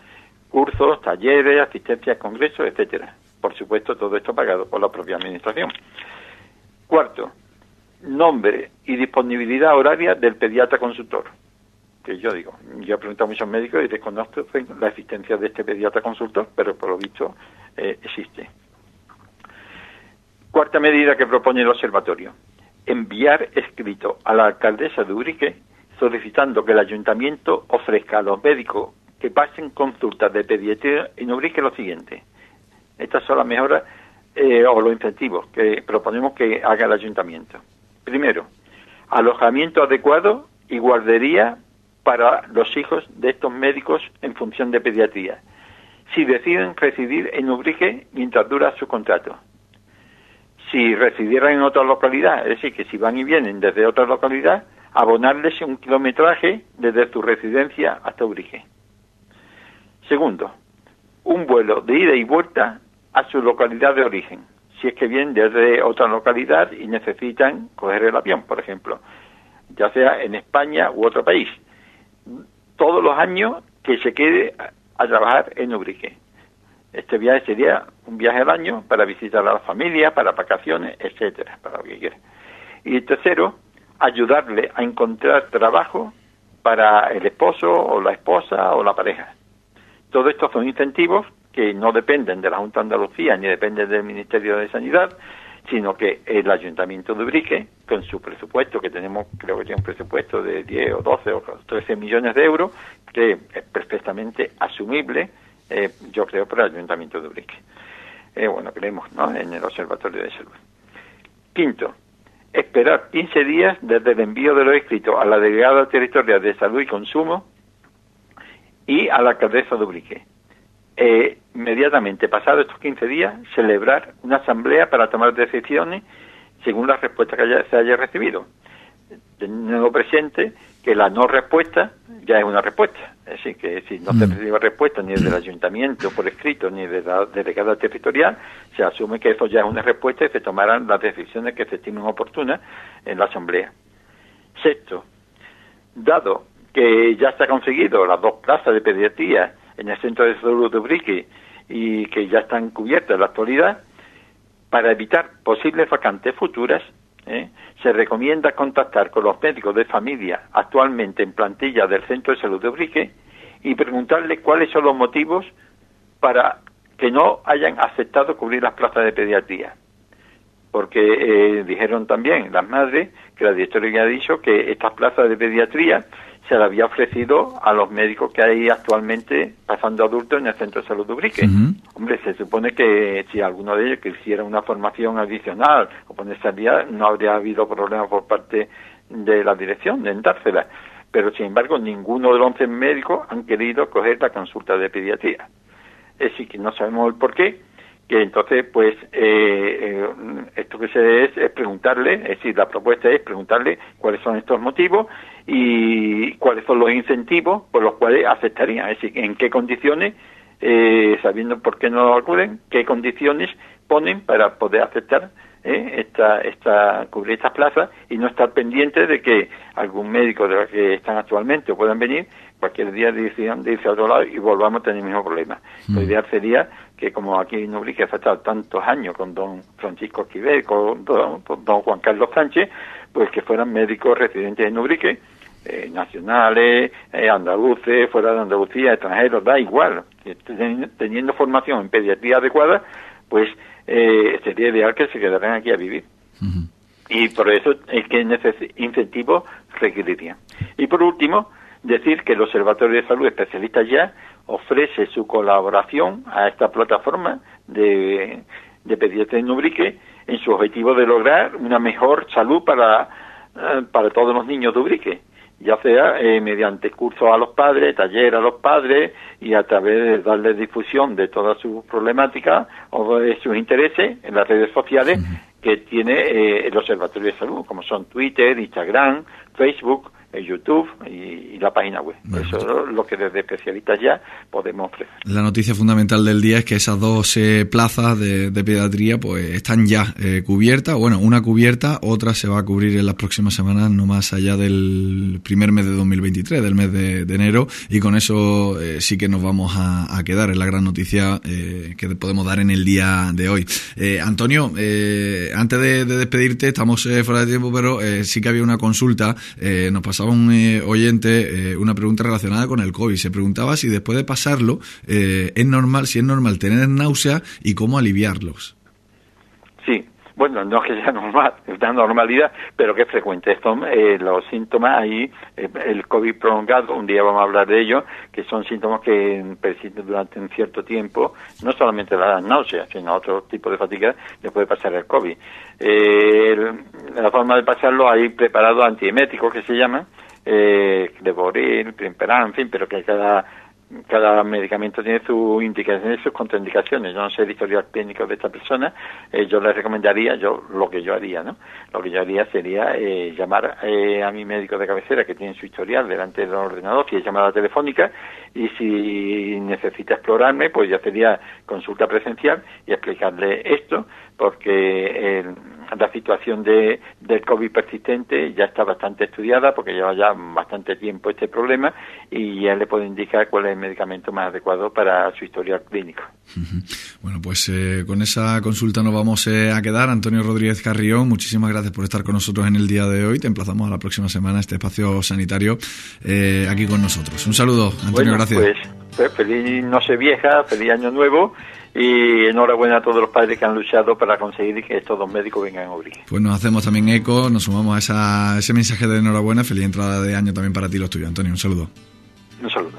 cursos, talleres, asistencia a congresos, etcétera. Por supuesto, todo esto pagado por la propia administración. Cuarto, nombre y disponibilidad horaria del pediatra consultor que yo digo, yo he preguntado a muchos médicos y desconozco la existencia de este pediatra consultor, pero por lo visto eh, existe. Cuarta medida que propone el observatorio, enviar escrito a la alcaldesa de Urique solicitando que el ayuntamiento ofrezca a los médicos que pasen consultas de pediatría en Urique lo siguiente. Estas son las mejoras eh, o los incentivos que proponemos que haga el ayuntamiento. Primero, alojamiento adecuado y guardería para los hijos de estos médicos en función de pediatría, si deciden residir en Ubrique mientras dura su contrato. Si residieran en otra localidad, es decir, que si van y vienen desde otra localidad, abonarles un kilometraje desde su residencia hasta Ubrique. Segundo, un vuelo de ida y vuelta a su localidad de origen, si es que vienen desde otra localidad y necesitan coger el avión, por ejemplo, ya sea en España u otro país todos los años que se quede a, trabajar en Ubrique. Este viaje sería un viaje al año para visitar a la familia, para vacaciones, etcétera, para lo que quiera. Y tercero, ayudarle a encontrar trabajo para el esposo o la esposa o la pareja. Todo esto son incentivos que no dependen de la Junta de Andalucía ni dependen del Ministerio de Sanidad, sino que el Ayuntamiento de Ubrique, con su presupuesto, que tenemos, creo que tiene un presupuesto de 10 o 12 o 13 millones de euros, que es perfectamente asumible, eh, yo creo, para el Ayuntamiento de Ubrique. Eh, bueno, creemos ¿no? en el Observatorio de Salud. Quinto, esperar 15 días desde el envío de los escritos a la delegada territorial de Salud y Consumo y a la alcaldesa de Ubrique eh, inmediatamente pasado estos 15 días, celebrar una asamblea para tomar decisiones según la respuesta que se haya recibido. Teniendo presente que la no respuesta ya es una respuesta. Es decir, que si no se mm. recibe respuesta ni del <clears throat> ayuntamiento por escrito ni de la delegada territorial, se asume que eso ya es una respuesta y se tomarán las decisiones que se estimen oportunas en la asamblea. Sexto, dado que ya se ha conseguido las dos plazas de pediatría en el centro de salud de Ubrique y que ya están cubiertas en la actualidad, para evitar posibles vacantes futuras, ¿eh? se recomienda contactar con los médicos de familia actualmente en plantilla del Centro de Salud de Ubrique y preguntarle cuáles son los motivos para que no hayan aceptado cubrir las plazas de pediatría. Porque eh, dijeron también las madres que la directora ha dicho que estas plazas de pediatría se le había ofrecido a los médicos que hay actualmente pasando adultos en el Centro de Salud de Ubrique. Hombre, se supone que si alguno de ellos quisiera una formación adicional o ponerse al día, no habría habido problema por parte de la dirección de dársela. Pero, sin embargo, ninguno de los 11 médicos han querido coger la consulta de pediatría. Es decir, que no sabemos el por qué que entonces pues eh, eh, esto que se es, es preguntarle, es decir, la propuesta es preguntarle cuáles son estos motivos y cuáles son los incentivos por los cuales aceptarían, es decir, en qué condiciones, eh, sabiendo por qué no acuden, qué condiciones ponen para poder aceptar ¿eh? esta, esta, cubrir estas plazas y no estar pendiente de que algún médico de los que están actualmente puedan venir cualquier día decidan de irse a otro lado y volvamos a tener el mismo problema. Lo mm. ideal sería que como aquí en Ubrique ha estado tantos años con don Francisco Esquivel, con don, Juan Carlos Sánchez, pues que fueran médicos residentes en Ubrique, eh, nacionales, eh, andaluces, fuera de Andalucía, extranjeros, da igual, teniendo formación en pediatría adecuada, pues eh, sería ideal que se quedaran aquí a vivir. Y por eso es que incentivos requerirían. Y por último, decir que el Observatorio de Salud Especialistas Ya ofrece su colaboración a esta plataforma de, de pediatría en Ubrique en su objetivo de lograr una mejor salud para, eh, para todos los niños de Ubrique ya sea eh, mediante cursos a los padres, taller a los padres y a través de darles difusión de todas sus problemáticas o de sus intereses en las redes sociales que tiene eh, el Observatorio de Salud, como son Twitter, Instagram, Facebook, YouTube y, la página web. Eso es lo que desde especialistas ya podemos ofrecer. La noticia fundamental del día es que esas dos eh, plazas de, pediatría pues están ya eh, cubiertas. Bueno, una cubierta, otra se va a cubrir en las próximas semanas, no más allá del primer mes de 2023, del mes de, enero, y con eso eh, sí que nos vamos a, quedar. Es la gran noticia que podemos dar en el día de hoy. Antonio, antes de, de, despedirte, estamos fuera de tiempo, pero sí que había una consulta. nos un eh, oyente eh, una pregunta relacionada con el COVID. Se preguntaba si después de pasarlo eh, es normal, si es normal tener náusea y cómo aliviarlos. Sí, bueno, no que sea normal, <laughs> es una normalidad, pero que es frecuente. Esto, los síntomas ahí, el COVID prolongado, un día vamos a hablar de ello, que son síntomas que persisten durante un cierto tiempo, no solamente la náusea, sino otro tipo de fatiga, le puede pasar el COVID. la forma de pasarlo hay preparados antieméticos que se llaman, eh, Boril, Primperan, en fin, pero que cada cada medicamento tiene sus indicaciones sus contraindicaciones. Yo no sé el historial clínico de esta persona, eh, yo le recomendaría, yo lo que yo haría, ¿no? Lo que yo haría sería eh, llamar eh, a mi médico de cabecera que tiene su historial delante del ordenador, si es llamada telefónica, y si necesita explorarme, pues ya sería consulta presencial y explicarle esto, porque la situación de, del COVID persistente ya está bastante estudiada porque lleva ya bastante tiempo este problema y ya le puedo indicar cuál es el medicamento más adecuado para su historial clínico. Bueno, pues eh, con esa consulta nos vamos eh, a quedar. Antonio Rodríguez Carrión, muchísimas gracias por estar con nosotros en el día de hoy. Te emplazamos a la próxima semana a este espacio sanitario eh, aquí con nosotros. Un saludo, Antonio, gracias. Pues, pues feliz noche vieja, feliz año nuevo y enhorabuena a todos los padres que han luchado para conseguir que estos dos médicos vengan a abrir. Pues nos hacemos también eco, nos sumamos a, esa, ese mensaje de enhorabuena, feliz entrada de año también para ti y los tuyos. Antonio, un saludo. Un saludo.